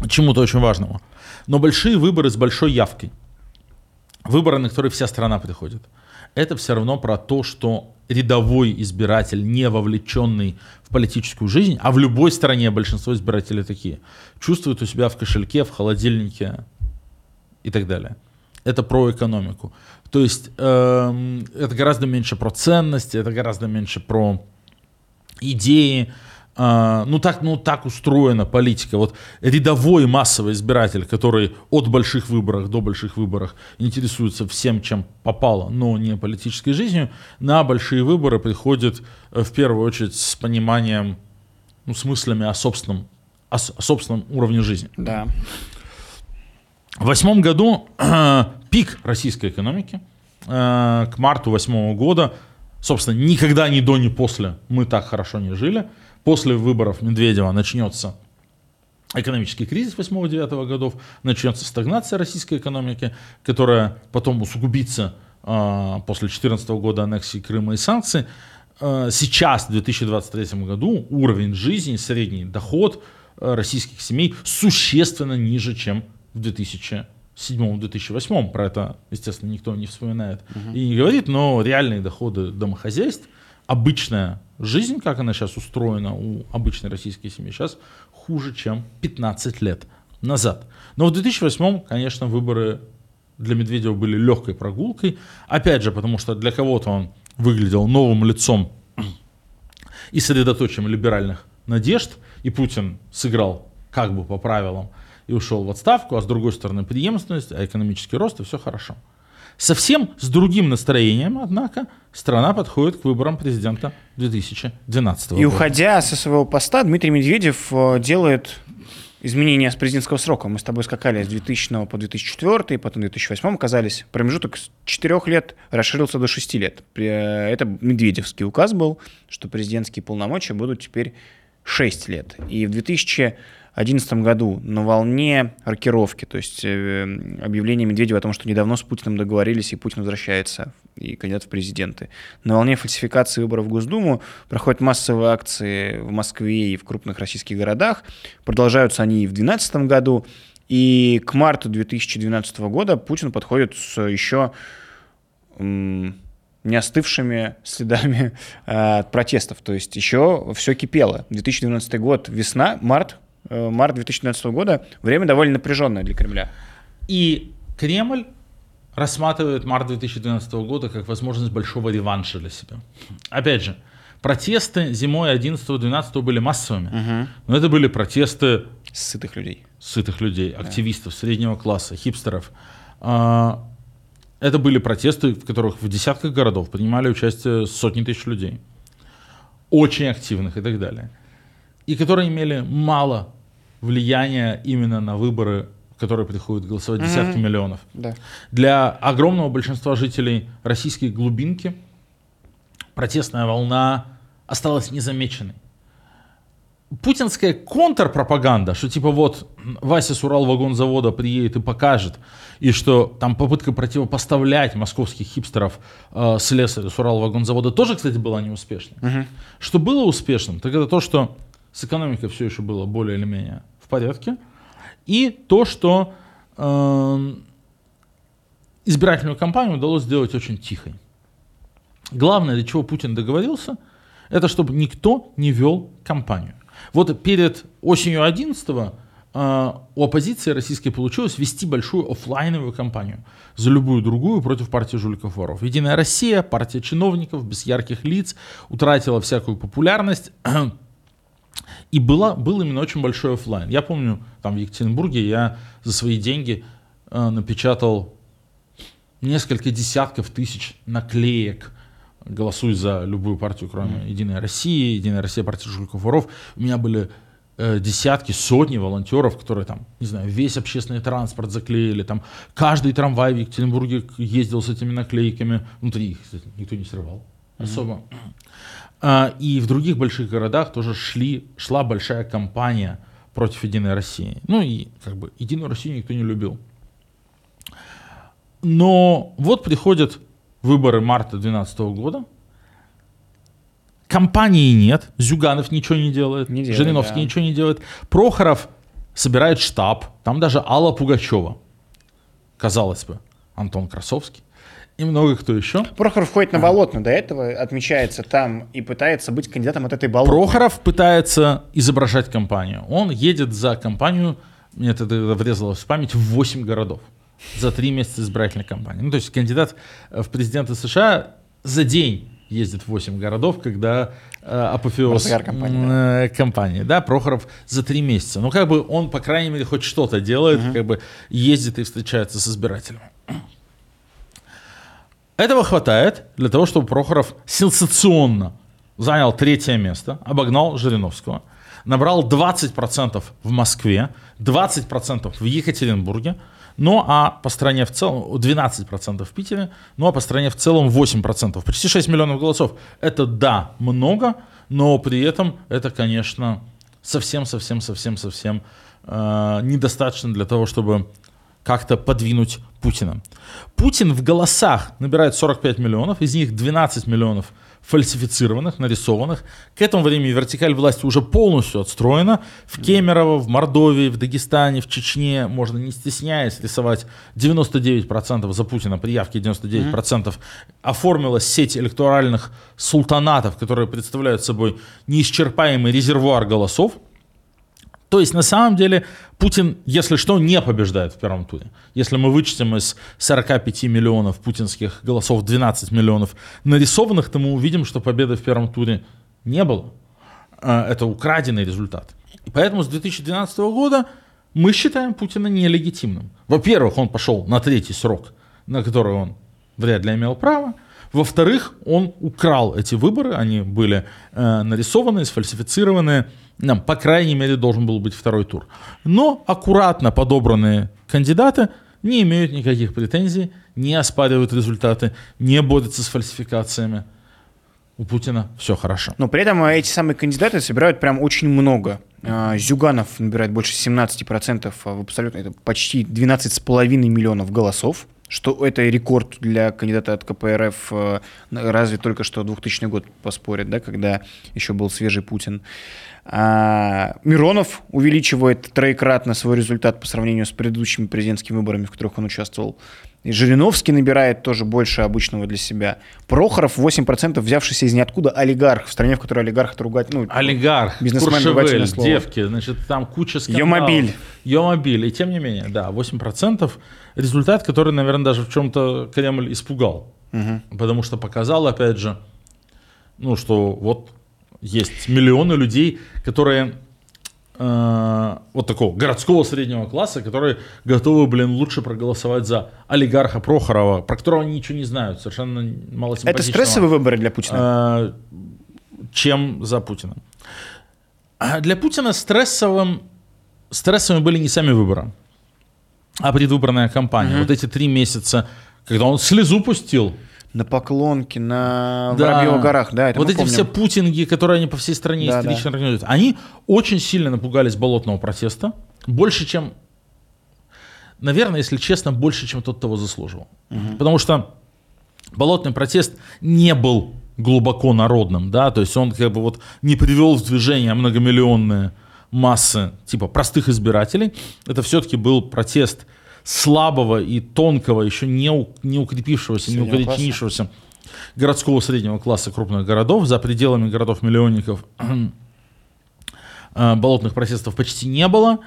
чему-то очень важному. Но большие выборы с большой явкой, выборы, на которые вся страна приходит, это все равно про то, что рядовой избиратель, не вовлеченный в политическую жизнь, а в любой стране большинство избирателей такие, чувствует у себя в кошельке, в холодильнике и так далее. Это про экономику. То есть эм, это гораздо меньше про ценности, это гораздо меньше про идеи. А, ну, так, ну так устроена политика. Вот рядовой массовый избиратель, который от больших выборов до больших выборов интересуется всем, чем попало, но не политической жизнью, на большие выборы приходит э, в первую очередь с пониманием, ну, с мыслями о собственном, о, о собственном уровне жизни. Да. В восьмом году пик российской экономики э, к марту восьмого года, собственно, никогда ни до, ни после мы так хорошо не жили. После выборов Медведева начнется экономический кризис 8-9 годов, начнется стагнация российской экономики, которая потом усугубится э, после 2014 года аннексии Крыма и санкций. Э, сейчас, в 2023 году, уровень жизни, средний доход э, российских семей существенно ниже, чем в 2007-2008. Про это, естественно, никто не вспоминает и не говорит, но реальные доходы домохозяйств, обычная жизнь, как она сейчас устроена у обычной российской семьи, сейчас хуже, чем 15 лет назад. Но в 2008, конечно, выборы для Медведева были легкой прогулкой. Опять же, потому что для кого-то он выглядел новым лицом и средоточием либеральных надежд, и Путин сыграл как бы по правилам и ушел в отставку, а с другой стороны преемственность, а экономический рост, и все хорошо. Совсем с другим настроением, однако, страна подходит к выборам президента 2012 И года. уходя со своего поста, Дмитрий Медведев э, делает изменения с президентского срока. Мы с тобой скакали с 2000 по 2004, потом 2008 оказались. Промежуток с 4 лет расширился до 6 лет. Э, Это Медведевский указ был, что президентские полномочия будут теперь 6 лет. И в 2011 году на волне рокировки, то есть э, объявление Медведева о том, что недавно с Путиным договорились, и Путин возвращается, и кандидат в президенты. На волне фальсификации выборов в Госдуму проходят массовые акции в Москве и в крупных российских городах. Продолжаются они и в 2012 году. И к марту 2012 года Путин подходит с еще не остывшими следами э, протестов. То есть еще все кипело. 2012 год, весна, март, март 2012 года, время довольно напряженное для Кремля. И Кремль рассматривает март 2012 года как возможность большого реванша для себя. Опять же, протесты зимой 11-12 были массовыми, но это были протесты Сытых людей. сытых людей, активистов среднего класса, хипстеров. А, Это были протесты, в которых в десятках городов принимали участие сотни тысяч людей, очень активных и так далее, и которые имели мало влияния именно на выборы, в которые приходят голосовать десятки миллионов. Да. Для огромного большинства жителей российской глубинки протестная волна осталась незамеченной. Путинская контрпропаганда, что типа вот Вася с Уралвагонзавода приедет и покажет, и что там попытка противопоставлять московских хипстеров э, слесарю с Уралвагонзавода тоже, кстати, была неуспешной. Что было успешным, так это то, что с экономикой все еще было более или менее в порядке, и то, что эм, избирательную кампанию удалось сделать очень тихой. Главное, для чего Путин договорился, это чтобы никто не вел кампанию. Вот перед осенью 11 у оппозиции российской получилось вести большую офлайновую кампанию за любую другую против партии жуликов воров. Единая Россия, партия чиновников без ярких лиц, утратила всякую популярность. И было, был именно очень большой офлайн. Я помню, там в Екатеринбурге я за свои деньги э, напечатал несколько десятков тысяч наклеек «Голосуй за любую партию, кроме Единой России», «Единая Россия, партия жуликов воров». У меня были э, десятки, сотни волонтеров, которые там, не знаю, весь общественный транспорт заклеили, там каждый трамвай в Екатеринбурге ездил с этими наклейками. Внутри их кстати, никто не срывал особо. А, и в других больших городах тоже шли, шла большая кампания против Единой России. Ну и как бы Единую Россию никто не любил. Но вот приходят выборы марта 2012 года, компании нет, Зюганов ничего не делает, Не делает, Жириновский да. ничего не делает, Прохоров собирает штаб, там даже Алла Пугачева, казалось бы, Антон Красовский и много кто еще. Прохоров входит на болотную до этого, отмечается там и пытается быть кандидатом от этой болотной. Прохоров пытается изображать компанию. Он едет за компанию, мне это врезалось в память, в 8 городов за 3 месяца избирательной кампании. Ну, то есть кандидат в президенты США за день ездит в 8 городов, когда э, апофеоз Разгар кампании, э, да, Прохоров за 3 месяца. Ну, как бы он, по крайней мере, хоть что-то делает, как бы ездит и встречается с избирателями. Этого хватает для того, чтобы Прохоров сенсационно занял третье место, обогнал Жириновского, набрал 20% в Москве, 20% в Екатеринбурге, ну а по стране в целом 12% в Питере, ну а по стране в целом 8%, почти 6 миллионов голосов. Это да, много, но при этом это, конечно, совсем-совсем-совсем-совсем э, недостаточно для того, чтобы как-то подвинуть Путина. Путин в голосах набирает 45 миллионов, из них 12 миллионов фальсифицированных, нарисованных. К этому времени вертикаль власти уже полностью отстроена. В Кемерово, в Мордовии, в Дагестане, в Чечне можно не стесняясь рисовать 99% за Путина, при явке 99%. Оформилась сеть электоральных султанатов, которые представляют собой неисчерпаемый резервуар голосов. То есть на самом деле Путин, если что, не побеждает в первом туре. Если мы вычтем из 45 миллионов путинских голосов 12 миллионов нарисованных, то мы увидим, что победы в первом туре не было. А, Это украденный результат. И поэтому с 2012 года мы считаем Путина нелегитимным. Во-первых, он пошел на третий срок, на который он вряд ли имел право. Во-вторых, он украл эти выборы, они были э, нарисованы, сфальсифицированы. Нам, по крайней мере, должен был быть второй тур. Но аккуратно подобранные кандидаты не имеют никаких претензий, не оспаривают результаты, не борются с фальсификациями. У Путина все хорошо. Но при этом эти самые кандидаты собирают прям очень много. А, Зюганов набирает больше 17%, а в абсолютно это почти 12,5 миллионов голосов, что это рекорд для кандидата от КПРФ, э, разве только что 2000 год поспорит, да, когда еще был свежий Путин. А, Миронов увеличивает троекратно свой результат по сравнению с предыдущими президентскими выборами, в которых он участвовал. И Жириновский набирает тоже больше обычного для себя. Прохоров 8%, взявшийся из ниоткуда олигарх, в стране, в которой олигарх это ругать, ну, Олигарх, Бизнесмен, ругательное слово. девки, значит, там куча скандалов. Йомобиль. Йомобиль. И тем не менее, да, 8% результат, который, наверное, даже в чем-то Кремль испугал. Потому что показал, опять же, ну, что вот есть миллионы людей, которые э, вот такого городского среднего класса, которые готовы, блин, лучше проголосовать за олигарха Прохорова, про которого они ничего не знают, совершенно мало это стрессовые выборы для Путина. э, чем за Путина. А для Путина стрессовым, стрессовыми были не сами выборы, а предвыборная кампания. Вот эти три месяца, когда он слезу пустил. На Поклонке, на Да. Воробьевых горах, да, это вот эти помним. все путинги, которые они по всей стране Да, истерично организуют, они очень сильно напугались болотного протеста. Больше, чем, наверное, если честно, больше, чем тот того заслуживал. Потому что болотный протест не был глубоко народным, да, то есть он как бы вот не привел в движение многомиллионные массы типа простых избирателей. Это все-таки был протест слабого и тонкого, еще не, у- не укрепившегося, не Среднего укоренившегося городского среднего класса крупных городов за пределами городов-миллионников. э, болотных протестов почти не было.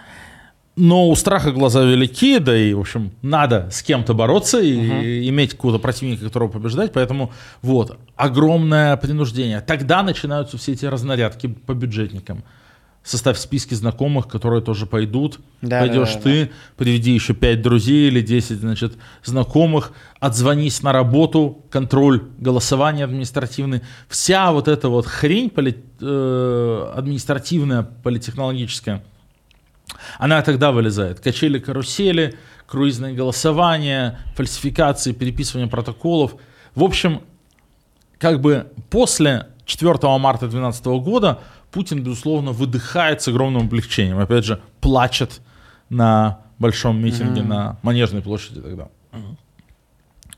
Но у страха глаза велики, да и, в общем, надо с кем-то бороться и uh иметь какого-то противника, которого побеждать. Поэтому вот, огромное принуждение. Тогда начинаются все эти разнарядки по бюджетникам. Составь списки знакомых, которые тоже пойдут. Да, Пойдешь да, да, ты, приведи еще 5 друзей или 10 значит, знакомых, отзвонись на работу, контроль голосования административный. Вся вот эта вот хрень поли, э, административная, политехнологическая, она тогда вылезает. Качели, карусели, круизное голосование, фальсификации, переписывание протоколов. В общем, как бы после 4 марта 2012 года Путин, безусловно, выдыхает с огромным облегчением. Опять же, плачет на большом митинге mm-hmm. на Манежной площади тогда.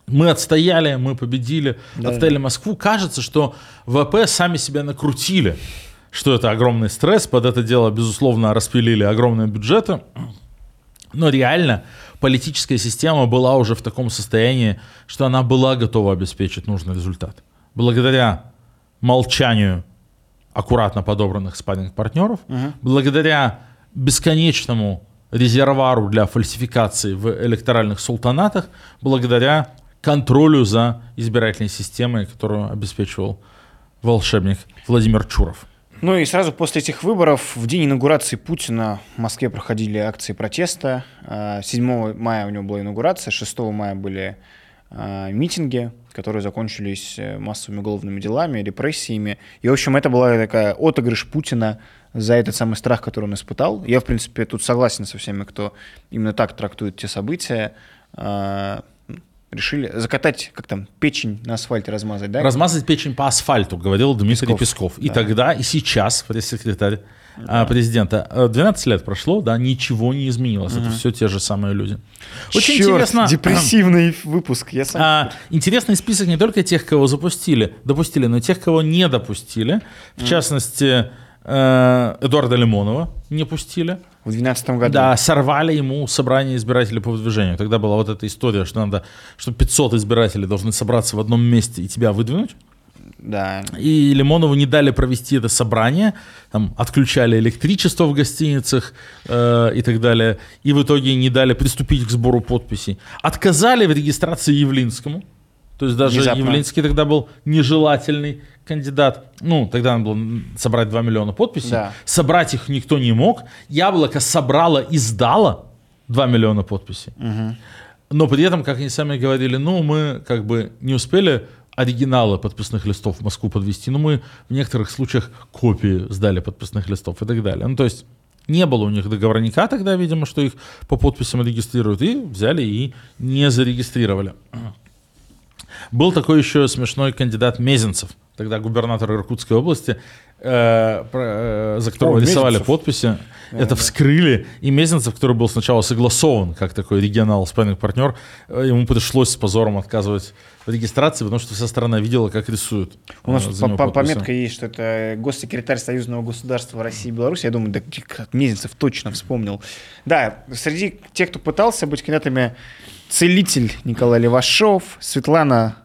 Мы отстояли, мы победили, да, отстояли да. Москву. Кажется, что ВП сами себя накрутили, что это огромный стресс. Под это дело, безусловно, распилили огромные бюджеты. Но реально политическая система была уже в таком состоянии, что она была готова обеспечить нужный результат. Благодаря молчанию аккуратно подобранных спарринг-партнеров, угу. благодаря бесконечному резервуару для фальсификации в электоральных султанатах, благодаря контролю за избирательной системой, которую обеспечивал волшебник Владимир Чуров. Ну и сразу после этих выборов, в день инаугурации Путина в Москве проходили акции протеста. 7 а, мая у него была инаугурация, 6 мая были а, митинги, которые закончились э, массовыми уголовными делами, репрессиями. И, в общем, это была такая отыгрыш Путина за этот самый страх, который он испытал. Я, в принципе, тут согласен со всеми, кто именно так трактует те события. А, решили закатать, как там, печень на асфальте размазать, да? Размазать печень по асфальту, говорил Дмитрий Песков. Песков. И да. тогда, и сейчас пресс-секретарь да. президента. 12 лет прошло, да, ничего не изменилось. Угу. Это все те же самые люди. Очень Черт, интересно. Депрессивный выпуск. Я сам... а, интересный список не только тех, кого запустили, допустили, но и тех, кого не допустили. В угу. частности, э, Эдуарда Лимонова не пустили. В 2012 году. Да, сорвали ему собрание избирателей по выдвижению. Тогда была вот эта история, что надо, что 500 избирателей должны собраться в одном месте и тебя выдвинуть. Да. И Лимонову не дали провести это собрание, там отключали электричество в гостиницах э, и так далее, и в итоге не дали приступить к сбору подписей. Отказали в регистрации Явлинскому, то есть даже Внезапно. Явлинский тогда был нежелательный кандидат. Ну, тогда надо было собрать 2 миллиона подписей. Да. Собрать их никто не мог. Яблоко собрало и сдало 2 миллиона подписей. Угу. Но при этом, как они сами говорили, ну, мы как бы не успели оригиналы подписных листов в Москву подвести, но мы в некоторых случаях копии сдали подписных листов и так далее. Ну, то есть не было у них договорника тогда, видимо, что их по подписям регистрируют, и взяли и не зарегистрировали. Был такой еще смешной кандидат Мезенцев, тогда губернатор Иркутской области, э, э, за которого О, рисовали подписи. Да, это да. вскрыли. И Мезенцев, который был сначала согласован как такой регионал спайнинг партнер, э, ему пришлось с позором отказывать в регистрации, потому что вся страна видела, как рисуют. У нас по -по пометка есть, что это госсекретарь Союзного государства России и Беларуси. Я думаю, да Мезенцев точно вспомнил. Да, среди тех, кто пытался быть кандидатами, целитель Николай Левашов, Светлана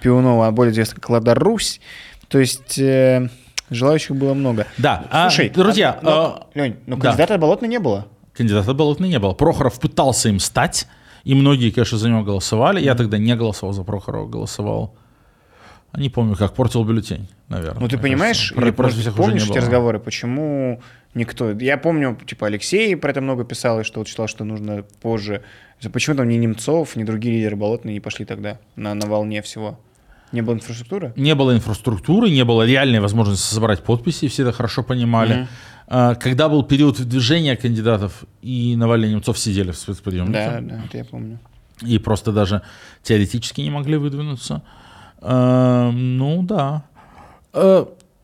Пионова, более известная как Лада Русь. То есть... Э, Желающих было много. Да. А, Слушай, а, друзья, а, но, а, Лень, но кандидата да. Болотной не было. Кандидата Болотной не было. Прохоров пытался им стать, и многие, конечно, за него голосовали. Я тогда не голосовал за Прохорова, голосовал. Не помню, как портил бюллетень, наверное. Ну ты понимаешь, кажется. или просто помнишь эти разговоры, почему никто... Я помню, типа Алексей про это много писал, и что вот считал, что нужно позже. Почему там ни Немцов, ни другие лидеры Болотные не пошли тогда на, на волне всего? Не было инфраструктуры? Не было инфраструктуры, не было реальной возможности собрать подписи, все это хорошо понимали. Mm-hmm. Когда был период движения кандидатов, и Навальный и Немцов сидели в спецприемнике. Да, да, это я помню. И просто даже теоретически не могли выдвинуться. А, ну да.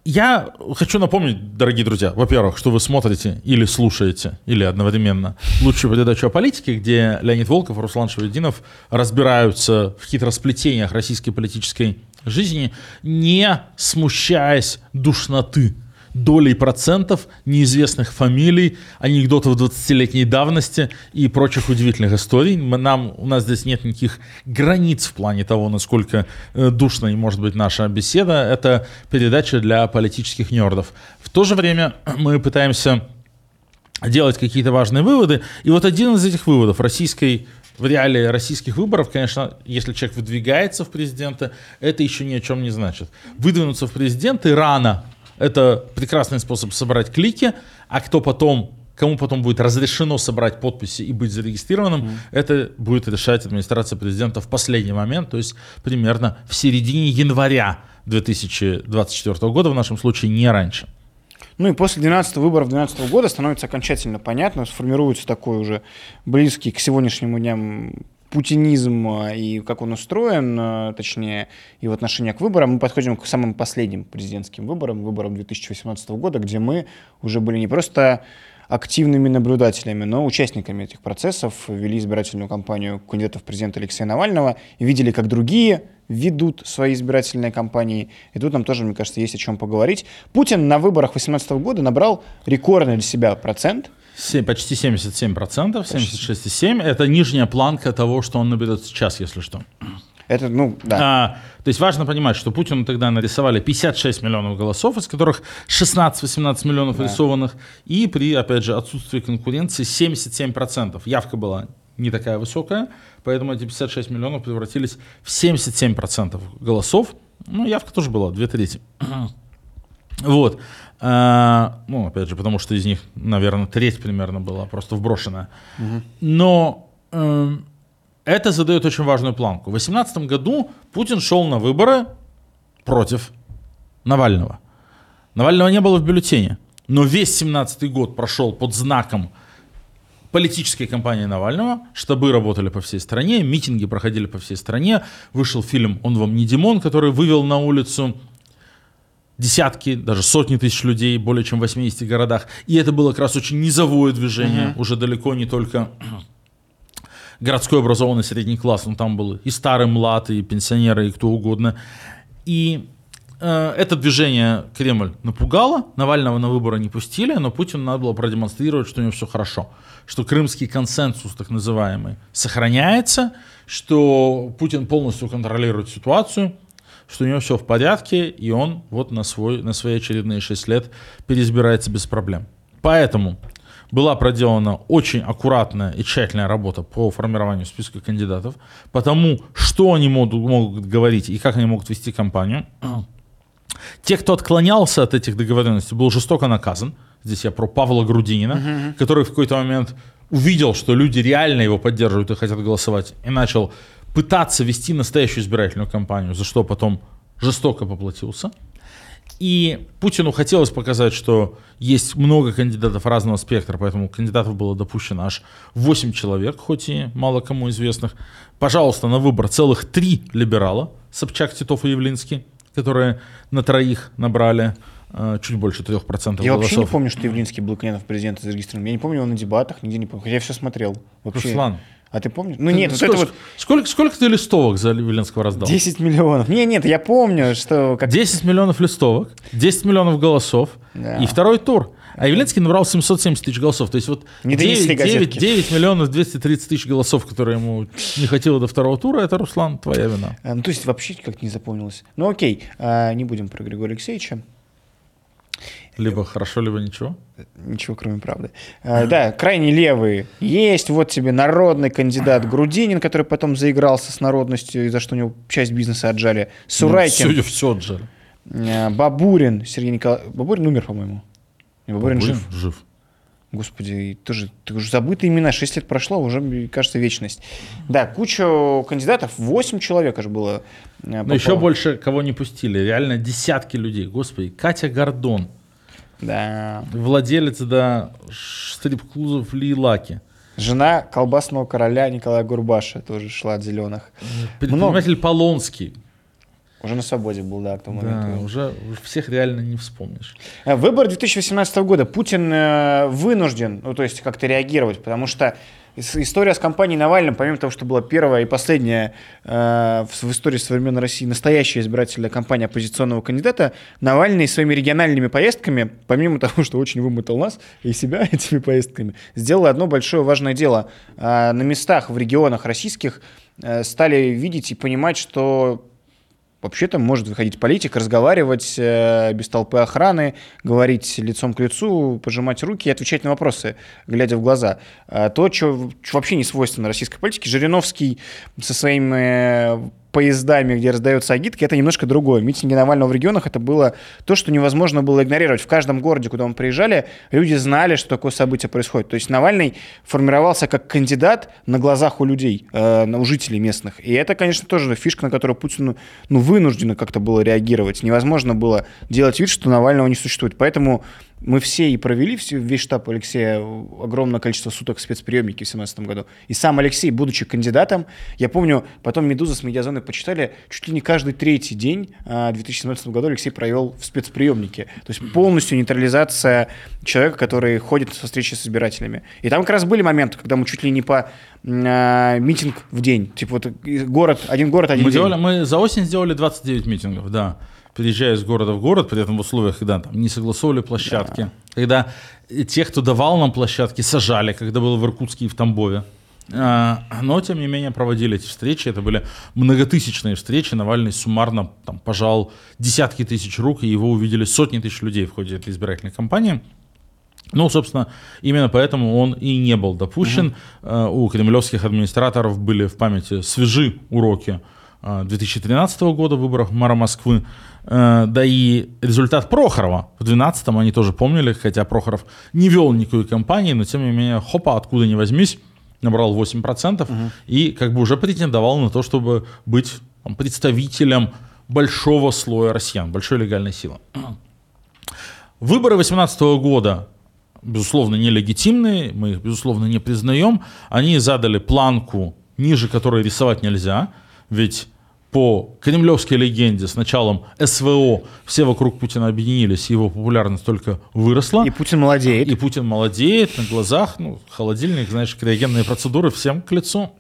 Я хочу напомнить, дорогие друзья, во-первых, что вы смотрите или слушаете, или одновременно лучшую передачу о политике, где Леонид Волков и Руслан Шевединов разбираются в хитросплетениях российской политической жизни, не смущаясь душноты. Долей процентов неизвестных фамилий, анекдотов 20-летней давности и прочих удивительных историй. Мы, нам, у нас здесь нет никаких границ в плане того, насколько э, душной может быть наша беседа. Это передача для политических нердов. В то же время мы пытаемся делать какие-то важные выводы. И вот один из этих выводов российской в реалии российских выборов, конечно, если человек выдвигается в президенты, это еще ни о чем не значит. Выдвинуться в президенты рано – это прекрасный способ собрать клики, а кто потом кому потом будет разрешено собрать подписи и быть зарегистрированным, mm. это будет решать администрация президента в последний момент, то есть примерно в середине января 2024 года, в нашем случае не раньше. Ну и после 12 выборов 2012 года становится окончательно понятно, сформируется такой уже близкий к сегодняшнему дням путинизм а, и как он устроен, а, точнее, и в отношении к выборам, мы подходим к самым последним президентским выборам, выборам 2018 года, где мы уже были не просто активными наблюдателями, но участниками этих процессов, вели избирательную кампанию кандидатов президента Алексея Навального и видели, как другие ведут свои избирательные кампании. И тут нам тоже, мне кажется, есть о чем поговорить. Путин на выборах 2018 года набрал рекордный для себя процент. 7, почти 77%, 76,7%. Это нижняя планка того, что он наберет сейчас, если что. Это, ну, да. А, то есть важно понимать, что Путину тогда нарисовали 56 миллионов голосов, из которых 16-18 миллионов да. рисованных, и при, опять же, отсутствии конкуренции 77%. Явка была не такая высокая, поэтому эти 56 миллионов превратились в 77% голосов. Ну, явка тоже была, две трети. Вот. А, ну, опять же, потому что из них, наверное, треть примерно была просто вброшенная. Но э, это задает очень важную планку. В 2018 году Путин шел на выборы против Навального. Навального не было в бюллетене. Но весь 17 год прошел под знаком политической кампании Навального. Штабы работали по всей стране, митинги проходили по всей стране. Вышел фильм «Он вам не Димон», который вывел на улицу десятки, даже сотни тысяч людей, более чем в 80 городах. И это было как раз очень низовое движение, uh-huh. уже далеко не только городской образованный средний класс, но там был и старый млад, и пенсионеры, и кто угодно. И э, это движение Кремль напугало, Навального на выборы не пустили, но Путину надо было продемонстрировать, что у него все хорошо что крымский консенсус, так называемый, сохраняется, что Путин полностью контролирует ситуацию, что у него все в порядке, и он вот на, свой, на свои очередные 6 лет переизбирается без проблем. Поэтому была проделана очень аккуратная и тщательная работа по формированию списка кандидатов, потому что они могут, могут говорить и как они могут вести кампанию. Те, кто отклонялся от этих договоренностей, был жестоко наказан. Здесь я про Павла Грудинина, uh-huh. который в какой-то момент увидел, что люди реально его поддерживают и хотят голосовать, и начал пытаться вести настоящую избирательную кампанию, за что потом жестоко поплатился. И Путину хотелось показать, что есть много кандидатов разного спектра, поэтому кандидатов было допущено аж 8 человек, хоть и мало кому известных. Пожалуйста, на выбор целых три либерала, Собчак, Титов и Явлинский, которые на троих набрали э, чуть больше 3% я голосов. Я вообще не помню, что Явлинский был кандидатом в президенты зарегистрирован. Я не помню его на дебатах, нигде не помню. Хотя я все смотрел. Вообще. Руслан, а ты помнишь? Ну нет, сколько, вот это вот... Сколько, сколько ты листовок за Явленского раздал? 10 миллионов. Не, нет, я помню, что... Как... 10 миллионов листовок, 10 миллионов голосов да. и второй тур. А Явленский набрал 770 тысяч голосов. То есть вот не 9, 9, 9 миллионов 230 тысяч голосов, которые ему не хватило до второго тура, это, Руслан, твоя вина. А, ну, то есть вообще как не запомнилось. Ну окей, а, не будем про Григория Алексеевича. Либо хорошо, либо ничего. Ничего, кроме правды. А, да, крайне левые есть. Вот тебе народный кандидат Грудинин, который потом заигрался с народностью, из-за что у него часть бизнеса отжали. Сурайкин. Ну, все, все отжали. А, Бабурин, Сергей Николаевич. Бабурин умер, по-моему. Бабурин, Бабурин жив. Жив. Господи, тоже, тоже забытые имена, 6 лет прошло, уже, кажется, вечность. Да, куча кандидатов, 8 человек аж было. Э, Но еще больше кого не пустили, реально десятки людей. Господи, Катя Гордон. Да. Владелец, да, стрип-клубов Лилаки. Жена колбасного короля Николая Гурбаша тоже шла от зеленых. Предприниматель Много. Полонский. Уже на свободе был, да, к тому Да, моменту. уже всех реально не вспомнишь. Выбор 2018 года. Путин э, вынужден, ну, то есть как-то реагировать, потому что история с компанией Навальным, помимо того, что была первая и последняя э, в, в истории современной России настоящая избирательная кампания оппозиционного кандидата, Навальный своими региональными поездками, помимо того, что очень вымотал нас и себя этими поездками, сделал одно большое важное дело. Э, на местах в регионах российских э, стали видеть и понимать, что Вообще-то может выходить политик, разговаривать э, без толпы охраны, говорить лицом к лицу, пожимать руки и отвечать на вопросы, глядя в глаза. А то, что вообще не свойственно российской политике. Жириновский со своими э, поездами, где раздается агитка, это немножко другое. Митинги Навального в регионах это было то, что невозможно было игнорировать. В каждом городе, куда мы приезжали, люди знали, что такое событие происходит. То есть Навальный формировался как кандидат на глазах у людей, э, у жителей местных. И это, конечно, тоже фишка, на которую Путину ну, вынуждено как-то было реагировать. Невозможно было делать вид, что Навального не существует. Поэтому мы все и провели все, весь штаб Алексея огромное количество суток в спецприемнике в 2017 году. И сам Алексей, будучи кандидатом, я помню, потом «Медуза» с «Медиазоной» почитали, чуть ли не каждый третий день а, в 2017 году Алексей провел в спецприемнике. То есть полностью нейтрализация человека, который ходит со встречи с избирателями. И там как раз были моменты, когда мы чуть ли не по а, митинг в день. Типа вот город, один город, один Мы, день. делали, мы за осень сделали 29 митингов, да. Переезжая из города в город, при этом в условиях, когда там не согласовывали площадки, когда э, тех, кто давал нам площадки, сажали, когда было в Иркутске и в Тамбове. А, Но, тем не менее, проводили эти встречи. Это были многотысячные встречи. Навальный суммарно там, пожал десятки тысяч рук, и его увидели сотни тысяч людей в ходе этой избирательной кампании. Ну, собственно, именно поэтому он и не был допущен. Э, У кремлевских администраторов были в памяти свежи уроки э, 2013 года выборов мэра Москвы. Э, Да и результат Прохорова в 2012 они тоже помнили, хотя Прохоров не вел никакой кампании, но тем не менее, хопа, откуда ни возьмись, набрал 8% и как бы уже претендовал на то, чтобы быть там, представителем большого слоя россиян, большой легальной силы. Выборы 2018 года, безусловно, нелегитимные, мы их, безусловно, не признаем. Они задали планку, ниже которой рисовать нельзя, ведь по кремлевской легенде с началом СВО все вокруг Путина объединились, его популярность только выросла. И Путин молодеет. И Путин молодеет на глазах, ну, холодильник, знаешь, криогенные процедуры всем к лицу.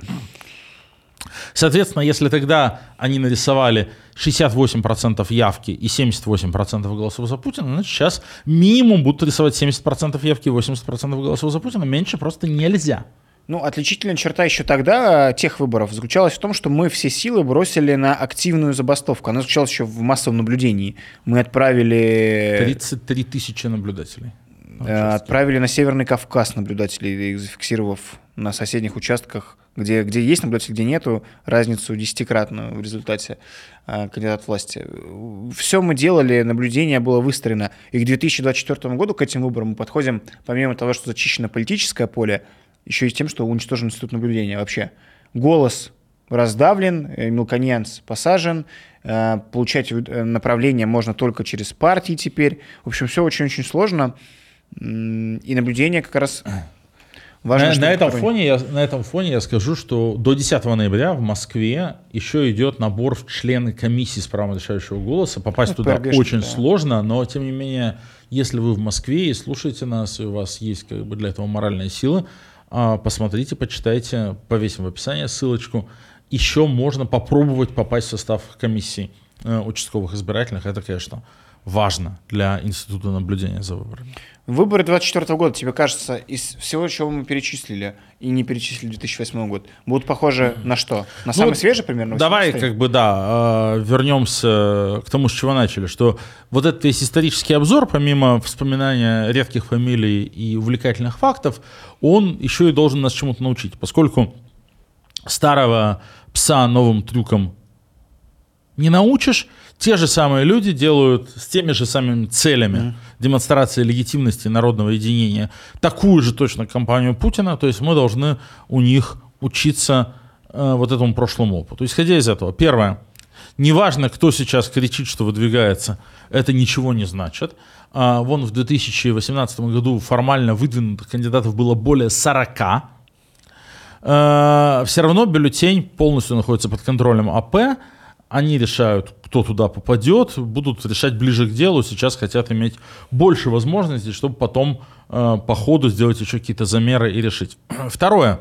Соответственно, если тогда они нарисовали 68% явки и 78% голосов за Путина, значит, сейчас минимум будут рисовать 70% явки и 80% голосов за Путина. Меньше просто нельзя. Ну, отличительная черта еще тогда э, тех выборов заключалась в том, что мы все силы бросили на активную забастовку. Она заключалась еще в массовом наблюдении. Мы отправили, 33 тысячи наблюдателей. э, отправили на Северный Кавказ наблюдателей, зафиксировав на соседних участках, где, где есть наблюдатели, где нету, разницу десятикратную в результате э, кандидат власти. Все мы делали, наблюдение было выстроено. И к 2024 году, к этим выборам, мы подходим, помимо того, что зачищено политическое поле, еще и с тем, что уничтожен институт наблюдения вообще. Голос раздавлен, э, мелконьянц посажен, э, получать э, направление можно только через партии теперь. В общем, все очень-очень сложно. И наблюдение как раз важно. на, на этом фоне я, на этом фоне я скажу, что до 10 ноября в Москве еще идет набор в члены комиссии с правом решающего голоса. Попасть Ну, туда ПРГшники, очень да. сложно, но тем не менее, если вы в Москве и слушаете нас, и у вас есть как бы для этого моральная сила, посмотрите, почитайте, повесим в описании ссылочку. Еще можно попробовать попасть в состав комиссии э, участковых избирательных. Это, конечно, важно для института наблюдения за выборами. Выборы 24 года, тебе кажется, из всего, чего мы перечислили и не перечислили 2008 год, будут похожи на что? На самый вот свежий примерно? Давай, 18-й? как бы, да, э, вернемся к тому, с чего начали, что вот этот весь исторический обзор, помимо вспоминания редких фамилий и увлекательных фактов, он еще и должен нас чему-то научить, поскольку старого пса новым трюкам не научишь, те же самые люди делают с теми же самыми целями демонстрации легитимности народного единения. Такую же точно кампанию Путина, то есть мы должны у них учиться э, вот этому прошлому опыту. Исходя из этого, первое, неважно, кто сейчас кричит, что выдвигается, это ничего не значит. А, вон в 2018 году формально выдвинутых кандидатов было более 40, все равно бюллетень полностью находится под контролем АП, они решают, кто туда попадет, будут решать ближе к делу, сейчас хотят иметь больше возможностей, чтобы потом э, по ходу сделать еще какие-то замеры и решить. Второе.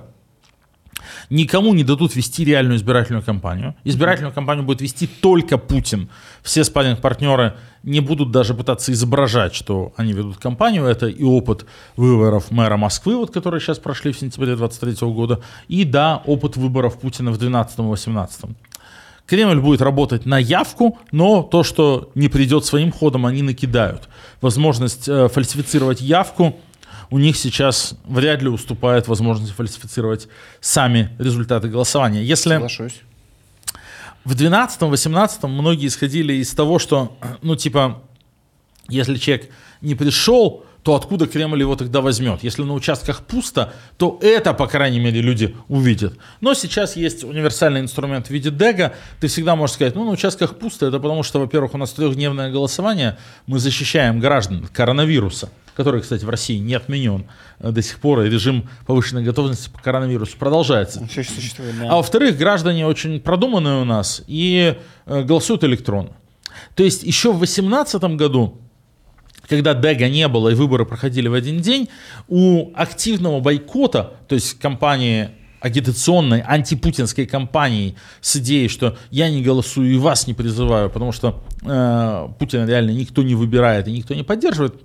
Никому не дадут вести реальную избирательную кампанию. Избирательную кампанию будет вести только Путин. Все спарринг-партнеры не будут даже пытаться изображать, что они ведут кампанию. Это и опыт выборов мэра Москвы, вот, которые сейчас прошли в сентябре 2023 года, и, да, опыт выборов Путина в 2012-2018. Кремль будет работать на явку, но то, что не придет своим ходом, они накидают. Возможность э, фальсифицировать явку у них сейчас вряд ли уступает возможности фальсифицировать сами результаты голосования. Если Соглашусь. в 2012-2018 многие исходили из того, что, ну, типа, если человек не пришел, то откуда Кремль его тогда возьмет? Если на участках пусто, то это, по крайней мере, люди увидят. Но сейчас есть универсальный инструмент в виде дега. Ты всегда можешь сказать, ну, на участках пусто, это потому что, во-первых, у нас трехдневное голосование, мы защищаем граждан от коронавируса, который, кстати, в России не отменен э, до сих пор, и режим повышенной готовности по коронавирусу продолжается. Еще существует, да. А во-вторых, граждане очень продуманные у нас и э, голосуют электронно. То есть еще в 2018 году когда Дега не было и выборы проходили в один день, у активного бойкота, то есть компании агитационной, антипутинской кампании с идеей, что я не голосую и вас не призываю, потому что э, Путина реально никто не выбирает и никто не поддерживает,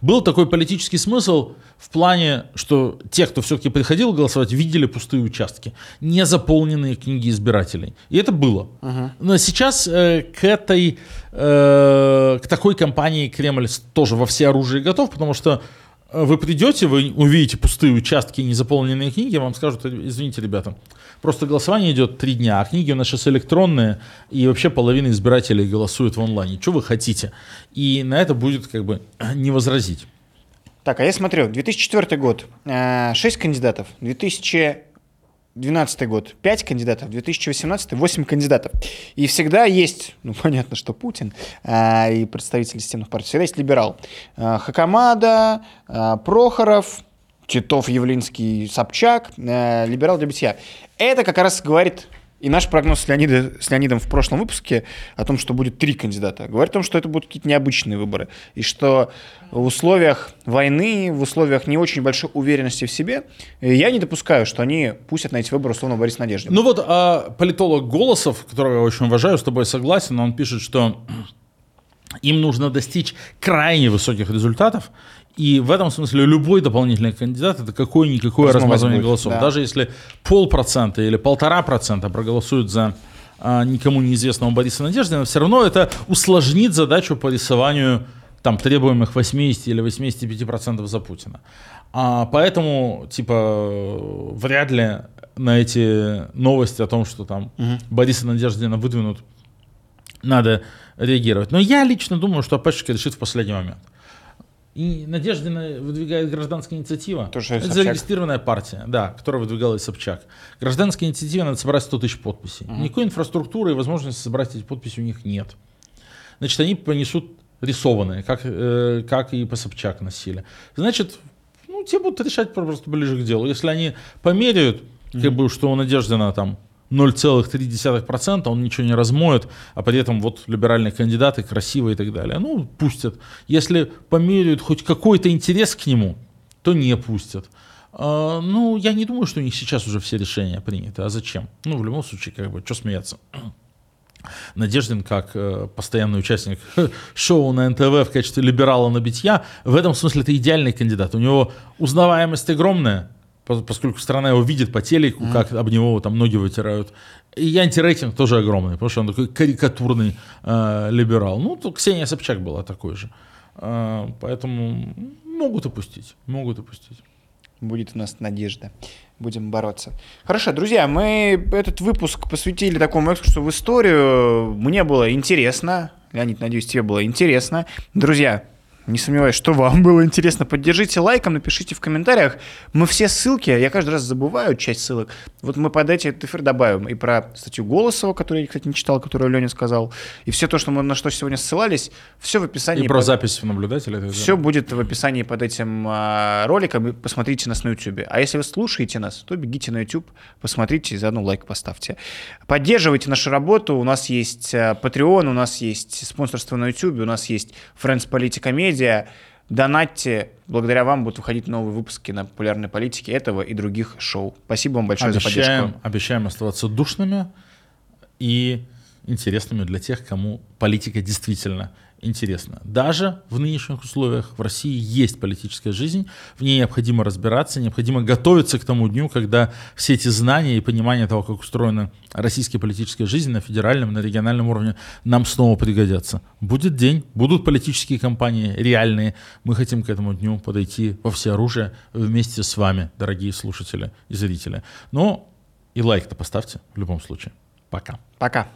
был такой политический смысл в плане, что те, кто все-таки приходил голосовать, видели пустые участки, не заполненные книги избирателей. И это было. Uh-huh. Но сейчас э, к этой, э, к такой кампании Кремль тоже во все оружие готов, потому что вы придете, вы увидите пустые участки и незаполненные книги, вам скажут, извините, ребята, Просто голосование идет три дня, а книги у нас сейчас электронные, и вообще половина избирателей голосует в онлайне. Что вы хотите? И на это будет как бы не возразить. Так, а я смотрю, 2004 год, 6 э, кандидатов, 2012 год 5 кандидатов, 2018 8 кандидатов. И всегда есть, ну понятно, что Путин э, и представители системных партий, всегда есть либерал. Э, Хакамада, Прохоров, Титов, Явлинский, Собчак, э, либерал для битья. Это как раз говорит и наш прогноз с, Леонида, с Леонидом в прошлом выпуске о том, что будет три кандидата, говорит о том, что это будут какие-то необычные выборы. И что в условиях войны, в условиях не очень большой уверенности в себе, я не допускаю, что они пустят на эти выборы условно Борис Надеждин. Ну вот а политолог Голосов, которого я очень уважаю, с тобой согласен, он пишет, что им нужно достичь крайне высоких результатов, и в этом смысле любой дополнительный кандидат это какое-никакое размазывание голосов. Да. Даже если полпроцента или полтора процента проголосуют за а, никому неизвестного Бориса Надеждина, все равно это усложнит задачу по рисованию там, требуемых 80 или 85% за Путина. А, поэтому, типа, вряд ли на эти новости о том, что там угу. Бориса Надеждина выдвинут, надо реагировать. Но я лично думаю, что АПшка решит в последний момент. И Надеждина выдвигает гражданская инициатива. Это Собчак. зарегистрированная партия, да, которая выдвигала Собчак. Гражданская инициатива надо собрать 100 тысяч подписей. Угу. Никакой инфраструктуры и возможности собрать эти подписи у них нет. Значит, они понесут рисованные, как, э, как и по Собчак носили. Значит, ну, те будут решать просто ближе к делу. Если они померяют, угу. как бы, что у Надеждина там 0,3%, он ничего не размоет, а при этом вот либеральные кандидаты красивые и так далее. Ну, пустят. Если померяют хоть какой-то интерес к нему, то не пустят. А, ну, я не думаю, что у них сейчас уже все решения приняты. А зачем? Ну, в любом случае, как бы, что смеяться? Надеждин, как э, постоянный участник шоу на НТВ в качестве либерала на битья, в этом смысле это идеальный кандидат. У него узнаваемость огромная, поскольку страна его видит по телеку, mm-hmm. как об него там ноги вытирают. И антирейтинг тоже огромный, потому что он такой карикатурный э, либерал. Ну, то Ксения Собчак была такой же. Э, поэтому могут опустить, могут опустить. Будет у нас надежда. Будем бороться. Хорошо, друзья, мы этот выпуск посвятили такому экскурсу в историю. Мне было интересно. Леонид, надеюсь, тебе было интересно. Друзья, не сомневаюсь, что вам было интересно. Поддержите лайком, напишите в комментариях. Мы все ссылки, я каждый раз забываю часть ссылок, Вот мы под эти эфир добавим и про статью Голосова, которую я, кстати, не читал, которую Леня сказал, и все то, что мы на что сегодня ссылались, все в описании. И про под... запись наблюдателя. Все будет в описании под этим а, роликом, и посмотрите нас на YouTube. А если вы слушаете нас, то бегите на YouTube, посмотрите и заодно лайк поставьте. Поддерживайте нашу работу, у нас есть а, Patreon, у нас есть спонсорство на YouTube, у нас есть Friends Политика Медиа, Донатьте, благодаря вам будут выходить новые выпуски на популярной политике этого и других шоу. Спасибо вам большое обещаем, за поддержку. Обещаем оставаться душными и интересными для тех, кому политика действительно интересно. Даже в нынешних условиях в России есть политическая жизнь, в ней необходимо разбираться, необходимо готовиться к тому дню, когда все эти знания и понимание того, как устроена российская политическая жизнь на федеральном, на региональном уровне, нам снова пригодятся. Будет день, будут политические кампании реальные. Мы хотим к этому дню подойти во всеоружие вместе с вами, дорогие слушатели и зрители. Но и лайк-то поставьте в любом случае. Пока. Пока.